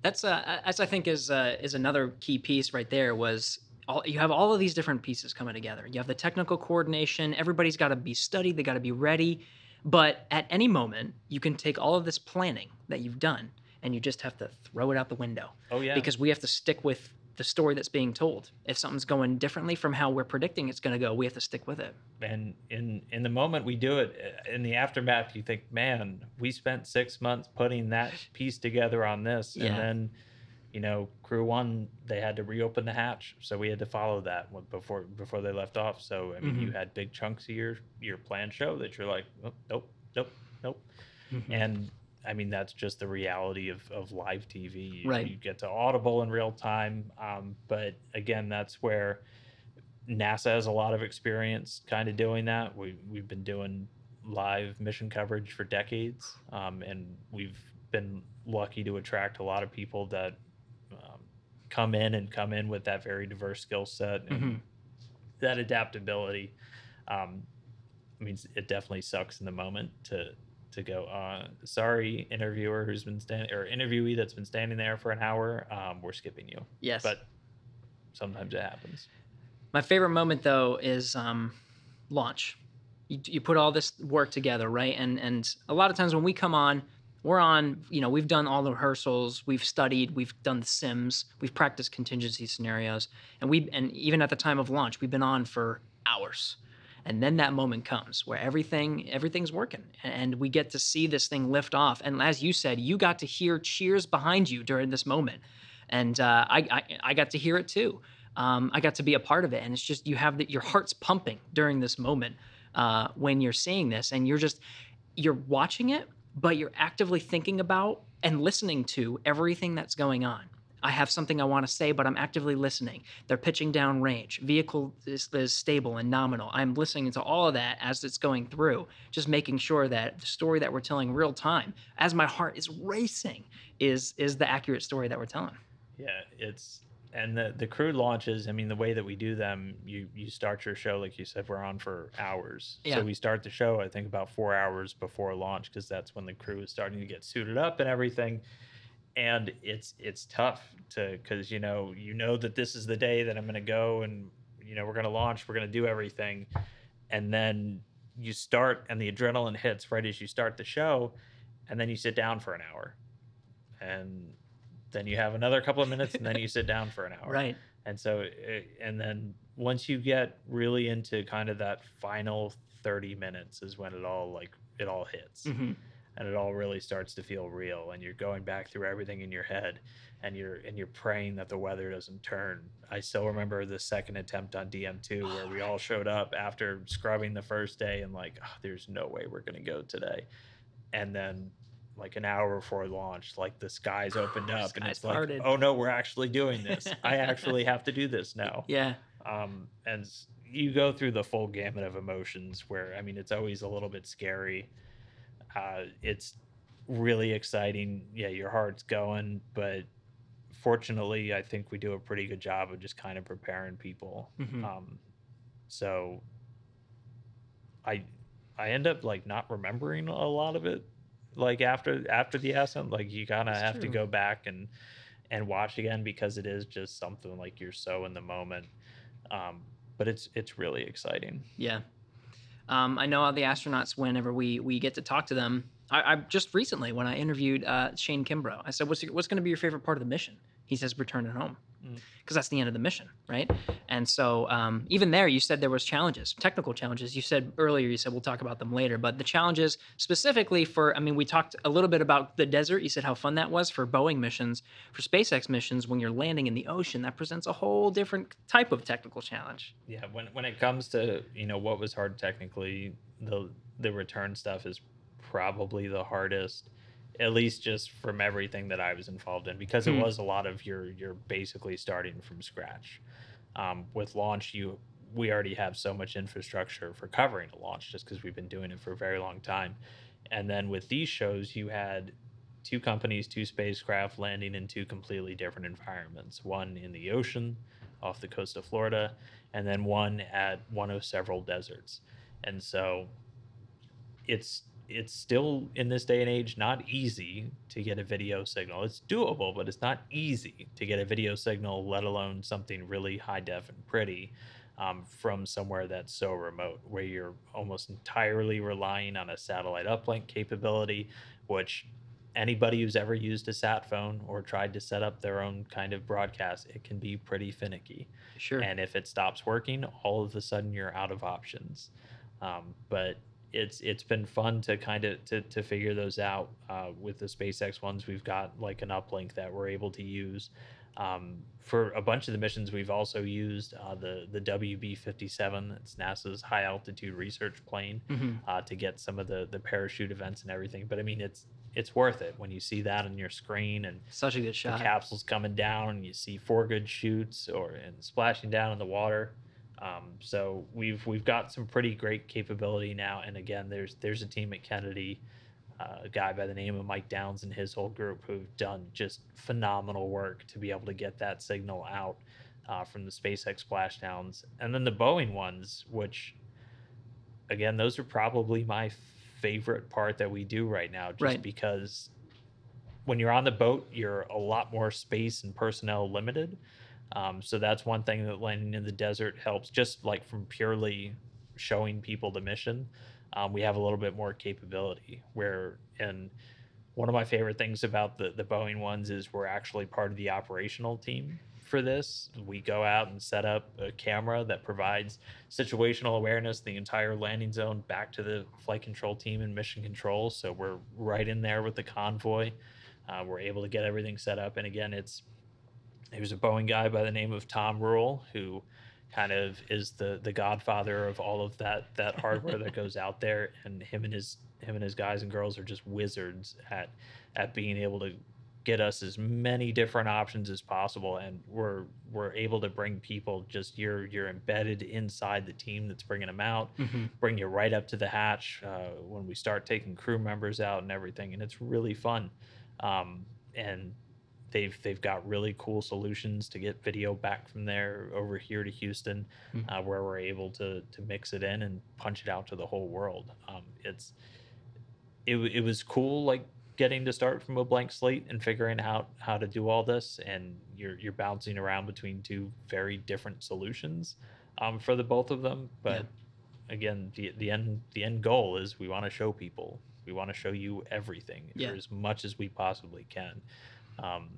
That's uh, as I think is uh, is another key piece right there. Was all, you have all of these different pieces coming together. You have the technical coordination. Everybody's got to be studied. They got to be ready. But at any moment, you can take all of this planning that you've done, and you just have to throw it out the window oh yeah because we have to stick with the story that's being told. If something's going differently from how we're predicting it's going to go, we have to stick with it. and in in the moment we do it uh, in the aftermath you think man we spent six months putting that piece together on this Yeah. and then you know crew one they had to reopen the hatch so we had to follow that before before they left off so i mean you had big chunks of your your planned show that you're like oh, nope nope nope and I mean that's just the reality of, of live TV. You, Right. you get to audible in real time, um, but again, that's where NASA has a lot of experience kind of doing that. We we've been doing live mission coverage for decades, um, and we've been lucky to attract a lot of people that come in and come in with that very diverse skill set and Mhm. that adaptability. Um, I mean, it definitely sucks in the moment to to go. Uh, sorry, interviewer who's been standing or interviewee that's been standing there for an hour. Um, we're skipping you, Yes. but sometimes it happens. My favorite moment though is um, launch. You, you put all this work together, right? And and a lot of times when we come on, we're on. You know, we've done all the rehearsals, we've studied, we've done the sims, we've practiced contingency scenarios, and we and even at the time of launch, we've been on for hours. And then that moment comes where everything everything's working, and we get to see this thing lift off. And as you said, you got to hear cheers behind you during this moment, and uh, I, I I got to hear it too um, I got to be a part of it, and it's just you have that your heart's pumping during this moment uh, when you're seeing this, and you're just you're watching it, but you're actively thinking about and listening to everything that's going on. I have something I want to say, but I'm actively listening. They're pitching down range. Vehicle is, is stable and nominal. I'm listening to all of that as it's going through, just making sure that the story that we're telling real time, as my heart is racing, is is the accurate story that we're telling. Yeah, it's and the the crewed launches. I mean, the way that we do them, you you start your show like you said, we're on for hours. Yeah. So we start the show, I think, about four hours before launch because that's when the crew is starting to get suited up and everything. And it's it's tough to because you know you know that this is the day that I'm going to go and you know we're going to launch, we're going to do everything, and then you start and the adrenaline hits right as you start the show, and then you sit down for an hour, and then you have another couple of minutes and then you sit down for an hour. Right. and so it, and then once you get really into kind of that final 30 minutes is when it all like it all hits. Hmm and it all really starts to feel real and you're going back through everything in your head and you're and you're praying that the weather doesn't turn. I still remember the second attempt on dm2 where we all showed up after scrubbing the first day and like "Oh, there's no way we're going to go today. And then like an hour before launch like the skies opened up and Skies it's like oh no we're actually doing this. I actually have to do this now. Yeah. um, and you go through the full gamut of emotions where i mean it's always a little bit scary. Uh, it's really exciting. Yeah your heart's going but fortunately i think we do a pretty good job of just kind of preparing people. Mhm. um, so i i end up like not remembering a lot of it like after after the ascent like you kind of have to go back and and watch again because it is just something like you're so in the moment um but it's it's really exciting Yeah. Um, I know all the astronauts whenever we we get to talk to them. I, I just recently when I interviewed uh, Shane Kimbrough, I said, "What's what's going to be your favorite part of the mission?" He says, "Returning home," Mm. because that's the end of the mission, right? And so um, even there, you said there was challenges, technical challenges. You said earlier, you said we'll talk about them later, but the challenges specifically for, I mean, we talked a little bit about the desert. You said how fun that was for Boeing missions, for SpaceX missions. When you're landing in the ocean, that presents a whole different type of technical challenge. yeah when when it comes to you know what was hard technically the the return stuff is probably the hardest at least just from everything that I was involved in because it Hmm. was a lot of your you're basically starting from scratch. Um, with launch you we already have so much infrastructure for covering a launch just because we've been doing it for a very long time. And then with these shows you had two companies two spacecraft landing in two completely different environments one in the ocean off the coast of florida and then one at one of several deserts. And so it's it's still in this day and age not easy to get a video signal. It's doable, but it's not easy to get a video signal, let alone something really high def and pretty um, from somewhere that's so remote, where you're almost entirely relying on a satellite uplink capability, which anybody who's ever used a sat phone or tried to set up their own kind of broadcast, it can be pretty finicky Sure. and if it stops working all of a sudden you're out of options um, but it's it's been fun to kind of to, to figure those out uh, with the SpaceX ones. We've got like an uplink that we're able to use um, for a bunch of the missions. We've also used uh, the the WB fifty seven. That's NASA's high altitude research plane hmm uh, to get some of the the parachute events and everything. But I mean, it's it's worth it when you see that on your screen and Such a good the shot. capsule's coming down and you see four good shoots or and splashing down in the water um, so we've we've got some pretty great capability now and again there's there's a team at kennedy uh, a guy by the name of mike downs and his whole group who've done just phenomenal work to be able to get that signal out uh, from the spacex splashdowns and then the boeing ones which again those are probably my favorite part that we do right now just Right. because when you're on the boat, you're a lot more space and personnel limited. Um, so that's one thing that landing in the desert helps, just like from purely showing people the mission. Um, we have a little bit more capability. Where, and one of my favorite things about the, the Boeing ones is we're actually part of the operational team for this. We go out and set up a camera that provides situational awareness, the entire landing zone back to the flight control team and mission control. So we're right in there with the convoy. Uh, we're able to get everything set up. And again, it's there's a Boeing guy by the name of Tom Rule who kind of is the the godfather of all of that that hardware that goes out there. And him and his him and his guys and girls are just wizards at at being able to get us as many different options as possible. And we're we're able to bring people just you're you're embedded inside the team that's bringing them out Mhm. bring you right up to the hatch uh, when we start taking crew members out and everything. And it's really fun. Um, and they've they've got really cool solutions to get video back from there over here to Houston Mhm. uh, where we're able to to mix it in and punch it out to the whole world. Um, it's it, it was cool like getting to start from a blank slate and figuring out how to do all this and you're you're bouncing around between two very different solutions um, for the both of them. But again the the end the end goal is we want to show people. We want to show you everything Yeah. or as much as we possibly can. Um,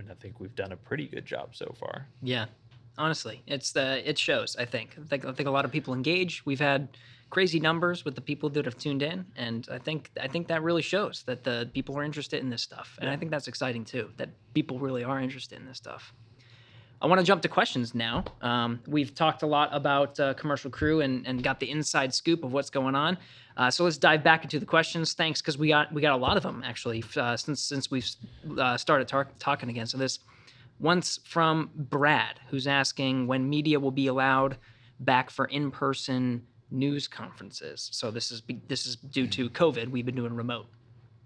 and I think we've done a pretty good job so far. Yeah, honestly, it's the it shows. I think. I think I think a lot of people engage. We've had crazy numbers with the people that have tuned in, and I think I think that really shows that the people are interested in this stuff, and I think that's exciting too. That people really are interested in this stuff. I want to jump to questions now. Um, we've talked a lot about uh, commercial crew and, and got the inside scoop of what's going on. Uh, so let's dive back into the questions. Thanks, because we got we got a lot of them actually uh, since since we've uh, started tar- talking again. So this once from Brad, who's asking when media will be allowed back for in-person news conferences. So this is this is due to COVID. We've been doing remote.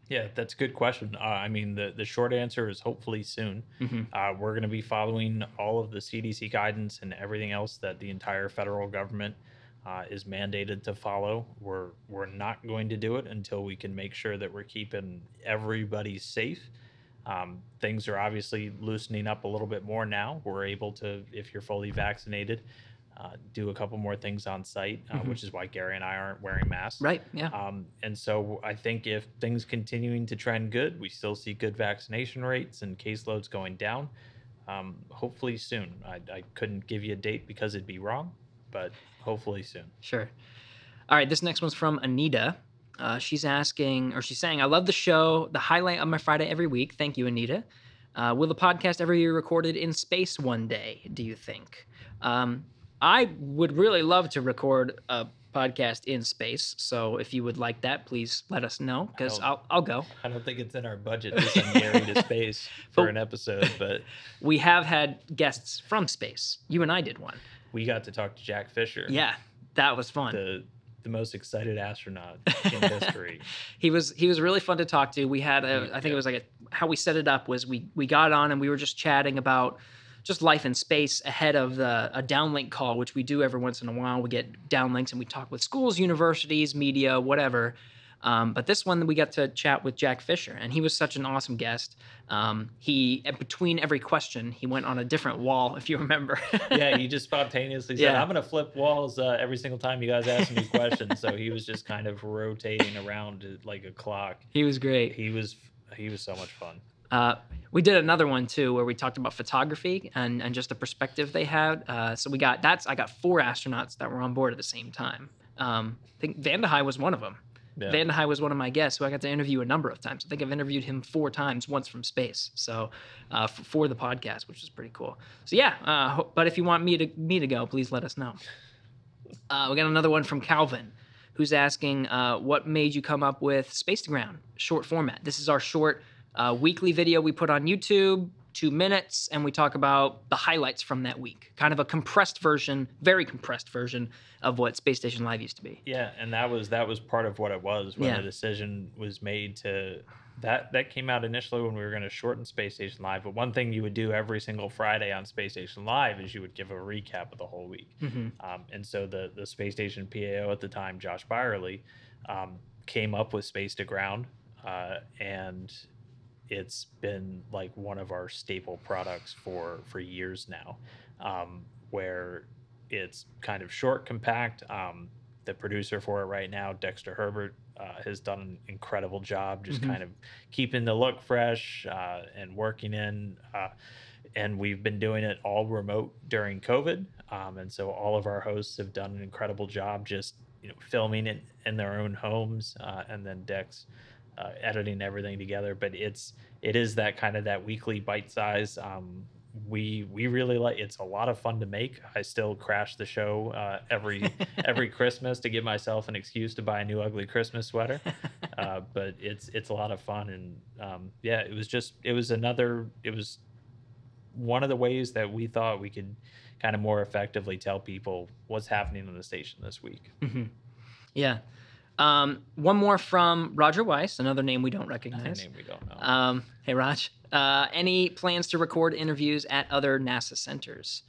Yeah, that's a good question. Uh, I mean, the, the short answer is hopefully soon. Mhm. Uh, we're going to be following all of the CDC guidance and everything else that the entire federal government uh, is mandated to follow. We're we're not going to do it until we can make sure that we're keeping everybody safe. Um, things are obviously loosening up a little bit more now. We're able to, if you're fully vaccinated, uh, do a couple more things on site, uh, Mhm. which is why Gary and I aren't wearing masks. Right? Yeah. Um, and so I think if things continuing to trend good, we still see good vaccination rates and caseloads going down. Um, hopefully soon. I, I couldn't give you a date because it'd be wrong, but hopefully soon. Sure. All right, this next one's from Anita. Uh, she's asking, or she's saying, I love the show, the highlight of my Friday every week. Thank you, Anita. Uh, will the podcast ever be recorded in space one day, do you think? Um, I would really love to record a podcast in space. So if you would like that, please let us know because I'll, I'll go. I don't think it's in our budget to send Gary to space for But- an episode, but We have had guests from space. You and I did one. we got to talk to Jack Fischer, Yeah, that was fun. the the most excited astronaut in history. he was he was really fun to talk to. We had a, I think Yeah. it was like a, how we set it up was we we got on and we were just chatting about just life in space ahead of the a downlink call, which we do every once in a while. We get downlinks and we talk with schools, universities, media, whatever. Um, but this one we got to chat with Jack Fischer, and he was such an awesome guest. Um, he between every question, he went on a different wall, if you remember. yeah, he just spontaneously said, Yeah. "I'm going to flip walls uh, every single time you guys ask me questions." so he was just kind of rotating around like a clock. he was great. He was he was so much fun. Uh, we did another one too where we talked about photography and, and just the perspective they had. Uh, so we got that's I got four astronauts that were on board at the same time. Um, I think Vande Hei was one of them. Yeah. Vande Hei was one of my guests who I got to interview a number of times. I think I've interviewed him four times, once from space. So uh, f- for the podcast, which is pretty cool. So yeah, uh, but if you want me to me to go, please let us know. Uh, we got another one from Calvin, who's asking, uh, "What made you come up with Space to Ground short format?" This is our short uh, weekly video we put on YouTube, two minutes, and we talk about the highlights from that week. Kind of a compressed version, very compressed version of what Space Station Live used to be. Yeah, and that was that was part of what it was when Yeah. the decision was made to that that came out initially when we were going to shorten Space Station Live. But one thing you would do every single Friday on Space Station Live is you would give a recap of the whole week. hmm Um, and so the the Space Station PAO at the time, Josh Byerly, um, came up with Space to Ground, uh, and it's been like one of our staple products for for years now, um, where it's kind of short, compact. Um, the producer for it right now, Dexter Herbert, uh, has done an incredible job just Mhm. kind of keeping the look fresh uh, and working in. Uh, and we've been doing it all remote during COVID. Um, and so all of our hosts have done an incredible job just you know filming it in their own homes, uh, and then Dex uh, editing everything together. But it's it is that kind of that weekly bite size. Um, we we really like it's a lot of fun to make i still crash the show uh, every every christmas to give myself an excuse to buy a new ugly christmas sweater uh, but it's it's a lot of fun and um, yeah it was just it was another it was one of the ways that we thought we could kind of more effectively tell people what's happening on the station this week Mhm. Yeah. Um, one more from Roger Weiss, another name we don't Another recognize. name we don't know Um, hey, Raj. Uh, any plans to record interviews at other NASA centers?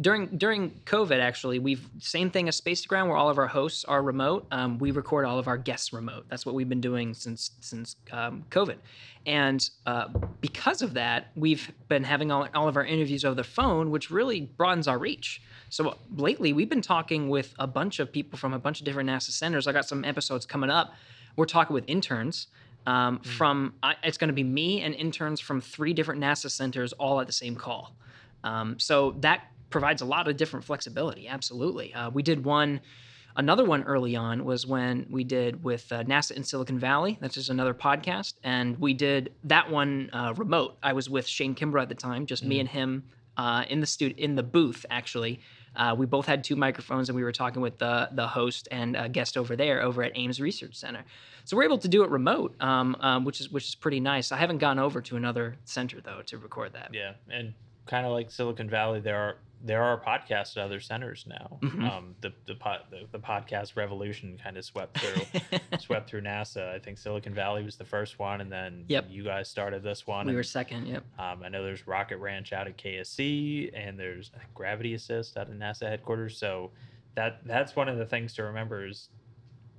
During during COVID, actually, we've same thing as Space to Ground, where all of our hosts are remote. Um, we record all of our guests remote. That's what we've been doing since since um, COVID, and uh, because of that, we've been having all, all of our interviews over the phone, which really broadens our reach. So lately, we've been talking with a bunch of people from a bunch of different NASA centers. I got some episodes coming up. We're talking with interns um, from. I, it's going to be me and interns from three different NASA centers, all at the same call. Um, so that provides a lot of different flexibility. Absolutely. Uh, we did one. Another one early on was when we did with uh, NASA in Silicon Valley. That's just another podcast, and we did that one uh, remote. I was with Shane Kimbrough at the time, just me and him uh, in the studio in the booth. Actually, uh, we both had two microphones, and we were talking with the the host and a guest over there over at Ames Research Center. So we're able to do it remote, um, um, which is which is pretty nice. I haven't gone over to another center though to record that. Yeah, and kind of like Silicon Valley, there are there are podcasts at other centers now. Mhm. Um, the the, pod, the the podcast revolution kind of swept through swept through NASA. I think Silicon Valley was the first one, and then Yep. you guys started this one. we and, were second. Yep. um, I know there's Rocket Ranch out at KSC, and there's Gravity Assist out at NASA headquarters. So that that's one of the things to remember is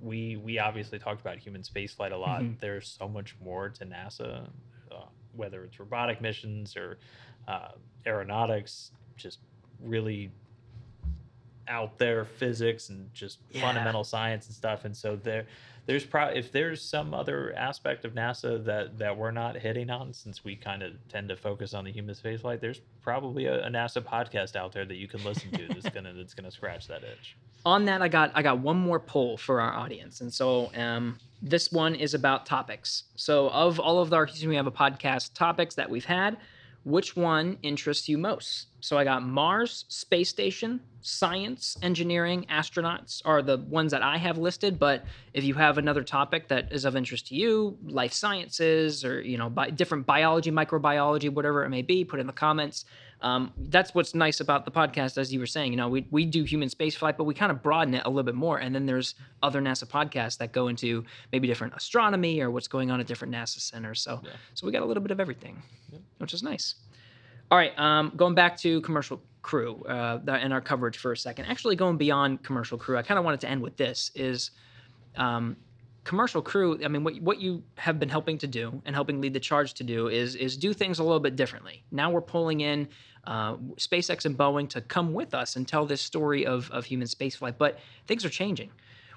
we we obviously talked about human spaceflight a lot. Mhm. There's so much more to NASA, uh, whether it's robotic missions or uh, aeronautics, just really out there physics and just Yeah. fundamental science and stuff. And so there, there's probably if there's some other aspect of NASA that that we're not hitting on, since we kind of tend to focus on the human spaceflight, there's probably a, a NASA podcast out there that you can listen to that's gonna that's gonna scratch that itch. on that i got i got one more poll for our audience and so um, this one is about topics so of all of our we have a podcast topics that we've had which one interests you most? So i got mars space station science engineering astronauts are the ones that i have listed but if you have another topic that is of interest to you life sciences or you know bi- different biology microbiology whatever it may be put in the comments um, that's what's nice about the podcast, as you were saying. You know, we, we do human spaceflight, but we kind of broaden it a little bit more. And then there's other NASA podcasts that go into maybe different astronomy or what's going on at different NASA centers. So, Yeah. so we got a little bit of everything, Yep. which is nice. All right, um, going back to commercial crew uh, and our coverage for a second. Actually, going beyond commercial crew, I kind of wanted to end with this: is um, commercial crew. I mean, what what you have been helping to do and helping lead the charge to do is is do things a little bit differently. Now we're pulling in uh, SpaceX and Boeing to come with us and tell this story of of human spaceflight. But things are changing.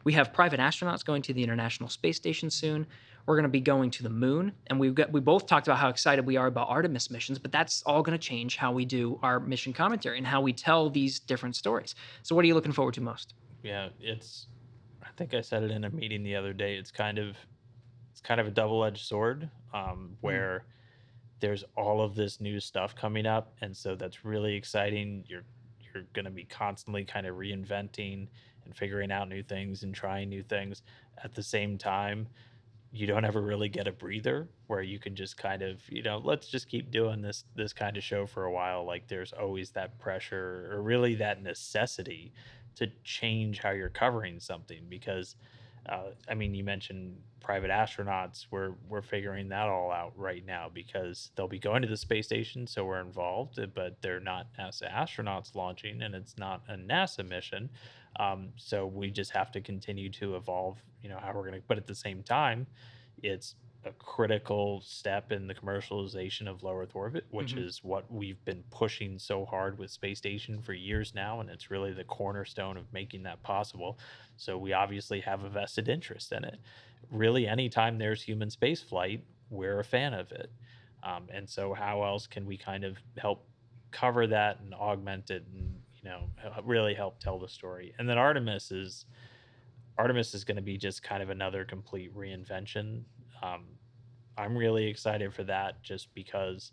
We have private astronauts going to the International Space Station soon. We're going to be going to the moon, and we've got we both talked about how excited we are about Artemis missions. But that's all going to change how we do our mission commentary and how we tell these different stories. So, what are you looking forward to most? Yeah, it's. I think I said it in a meeting the other day. It's kind of, it's kind of a double-edged sword, um, where there's all of this new stuff coming up, and so that's really exciting. You're you're going to be constantly kind of reinventing and figuring out new things and trying new things. At the same time, you don't ever really get a breather where you can just kind of you know let's just keep doing this this kind of show for a while like there's always that pressure or really that necessity to change how you're covering something because uh, I mean, you mentioned private astronauts. We're we're figuring that all out right now because they'll be going to the space station, so we're involved. uh, But they're not NASA astronauts launching, and it's not a NASA mission. Um, so we just have to continue to evolve. You know how we're going to. But at the same time, it's a critical step in the commercialization of low Earth orbit, which Mhm. is what we've been pushing so hard with space station for years now, and it's really the cornerstone of making that possible. So we obviously have a vested interest in it. Really, anytime there's human space flight, we're a fan of it. Um, and so, how else can we kind of help cover that and augment it, and you know, really help tell the story? And then Artemis is Artemis is going to be just kind of another complete reinvention. Um, I'm really excited for that, just because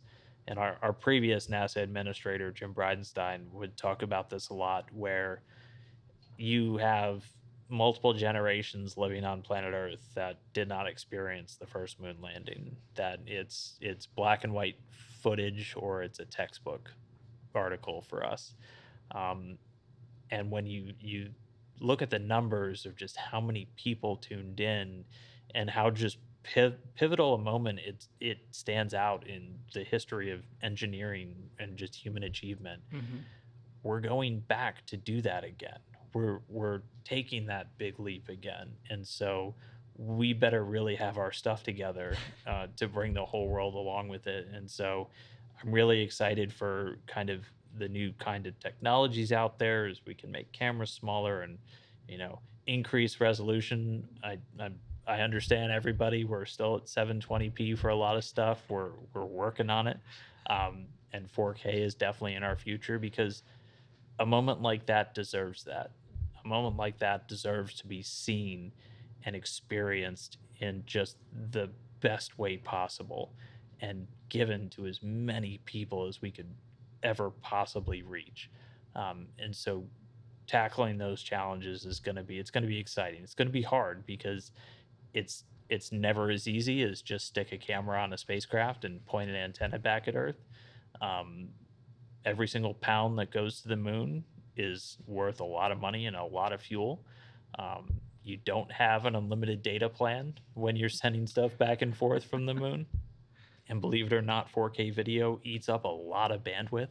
And our, our previous NASA administrator, Jim Bridenstine, would talk about this a lot, where you have multiple generations living on planet Earth that did not experience the first moon landing. That it's it's black and white footage or it's a textbook article for us. Um, and when you you look at the numbers of just how many people tuned in and how just piv- pivotal a moment it it stands out in the history of engineering and just human achievement. We're going back to do that again. We're we're taking that big leap again. And so we better really have our stuff together uh, to bring the whole world along with it. And so i'm really excited for kind of the new kind of technologies out there as we can make cameras smaller and you know increase resolution. I i, I understand everybody we're still at 720p for a lot of stuff we're we're working on it um, and 4k is definitely in our future because a moment like that deserves that. A moment like that deserves to be seen and experienced in just the best way possible and given to as many people as we could ever possibly reach. Um, and so tackling those challenges is going to be it's going to be exciting. It's going to be hard because it's it's never as easy as just stick a camera on a spacecraft and point an antenna back at earth. Um, every single pound that goes to the moon is worth a lot of money and a lot of fuel. Um, you don't have an unlimited data plan when you're sending stuff back and forth from the moon. And believe it or not 4k video eats up a lot of bandwidth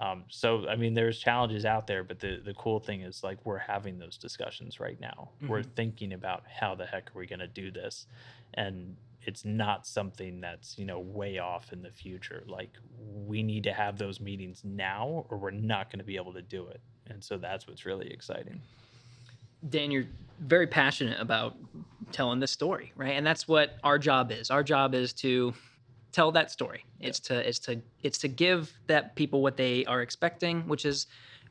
um, so i mean there's challenges out there but the, the cool thing is like we're having those discussions right now. We're thinking about how the heck are we going to do this? And it's not something that's you know way off in the future. Like we need to have those meetings now or we're not going to be able to do it. And so that's what's really exciting. Dan, you're very passionate about telling this story, right? And that's what our job is. Our job is to tell that story. It's to it's to it's to give that people what they are expecting, which is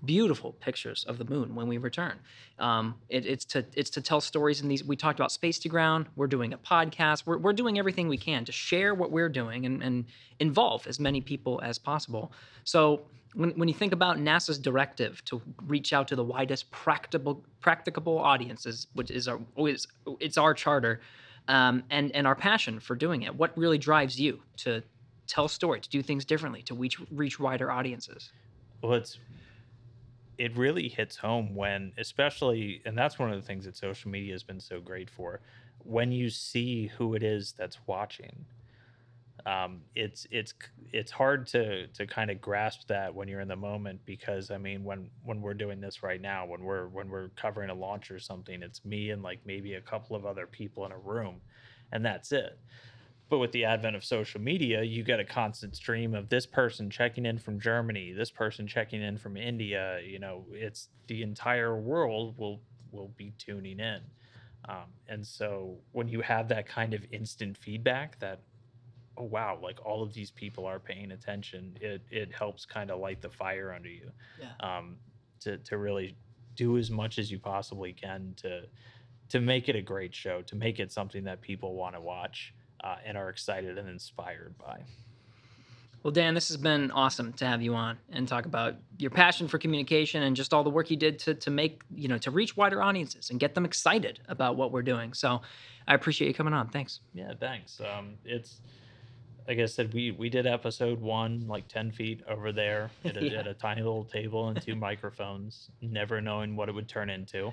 beautiful pictures of the moon when we return. Um, it, it's to it's to tell stories in these. We talked about space to ground. We're doing a podcast. We're we're doing everything we can to share what we're doing and and involve as many people as possible. So when, when you think about NASA's directive to reach out to the widest practicable practicable audiences, which is our is it's our charter, um, and and our passion for doing it, what really drives you to tell story, to do things differently, to reach reach wider audiences? well it's it really hits home when especially and that's one of the things that social media has been so great for when you see who it is that's watching um, it's it's it's hard to to kind of grasp that when you're in the moment because I mean when when we're doing this right now when we're when we're covering a launch or something it's me and like maybe a couple of other people in a room and that's it. But with the advent of social media you get a constant stream of this person checking in from germany this person checking in from india you know it's the entire world will will be tuning in. Um, and so when you have that kind of instant feedback that oh wow like all of these people are paying attention it it helps kind of light the fire under you Yeah. um, to to really do as much as you possibly can to to make it a great show to make it something that people want to watch uh, and are excited and inspired by Well, Dan, this has been awesome to have you on and talk about your passion for communication and just all the work you did to to make you know to reach wider audiences and get them excited about what we're doing. So, I appreciate you coming on. Thanks. yeah thanks um, it's like i said we we did episode one like 10 feet over there at a, Yeah. at a tiny little table and two microphones never knowing what it would turn into.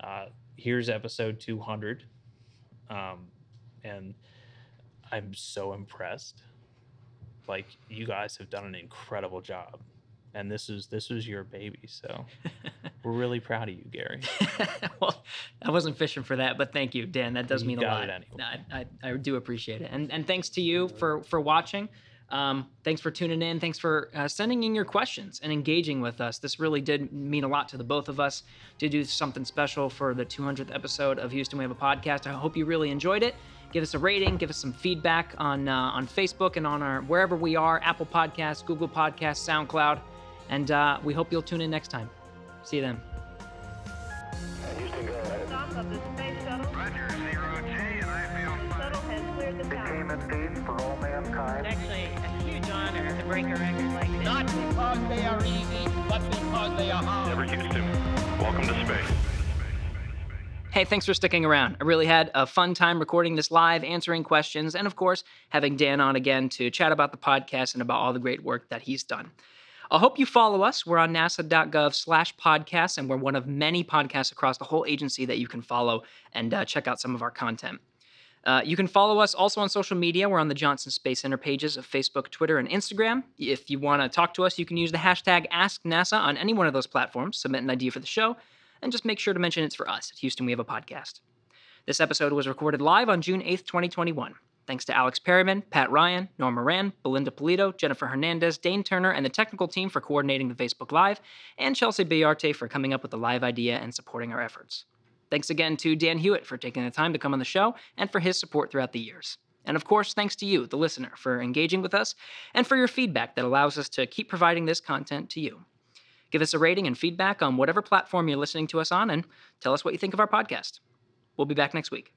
Uh, here's episode 200 um, and i'm so impressed. Like you guys have done an incredible job and this is this was your baby so we're really proud of you gary well, I wasn't fishing for that, but thank you, Dan. That does You mean a lot. it anyway. I, I, I do appreciate it, and and thanks to you for for watching. Um, thanks for tuning in. Thanks for uh, sending in your questions and engaging with us. This really did mean a lot to the both of us to do something special for the 200th episode of Houston We Have a Podcast. I hope you really enjoyed it. Give us a rating. Give us some feedback on uh, on Facebook and on our wherever we are: Apple Podcasts, Google Podcasts, SoundCloud, and uh, we hope you'll tune in next time. See you then. Houston. Roger, zero G, and I feel tower. Became for all mankind. Actually a huge honor break a record like this. Not because they are easy, but because they are hard. Never welcome to space. Hey, thanks for sticking around. I really had a fun time recording this live, answering questions, and of course, having Dan on again to chat about the podcast and about all the great work that he's done. I hope you follow us. We're on nasa.gov slash podcasts, and we're one of many podcasts across the whole agency that you can follow and uh, check out some of our content. Uh, you can follow us also on social media. We're on the Johnson Space Center pages of Facebook, Twitter, and Instagram. If you want to talk to us, you can use the hashtag AskNASA on any one of those platforms, submit an idea for the show, and just make sure to mention it's for us. At Houston, we have a podcast. This episode was recorded live on June 8th, 2021. Thanks to Alex Perryman, Pat Ryan, Norm Moran, Belinda Polito, Jennifer Hernandez, Dane Turner, and the technical team for coordinating the Facebook Live, and Chelsea Bayarte for coming up with the live idea and supporting our efforts. Thanks again to Dan Huot for taking the time to come on the show and for his support throughout the years. And of course, thanks to you, the listener, for engaging with us and for your feedback that allows us to keep providing this content to you. Give us a rating and feedback on whatever platform you're listening to us on and tell us what you think of our podcast. We'll be back next week.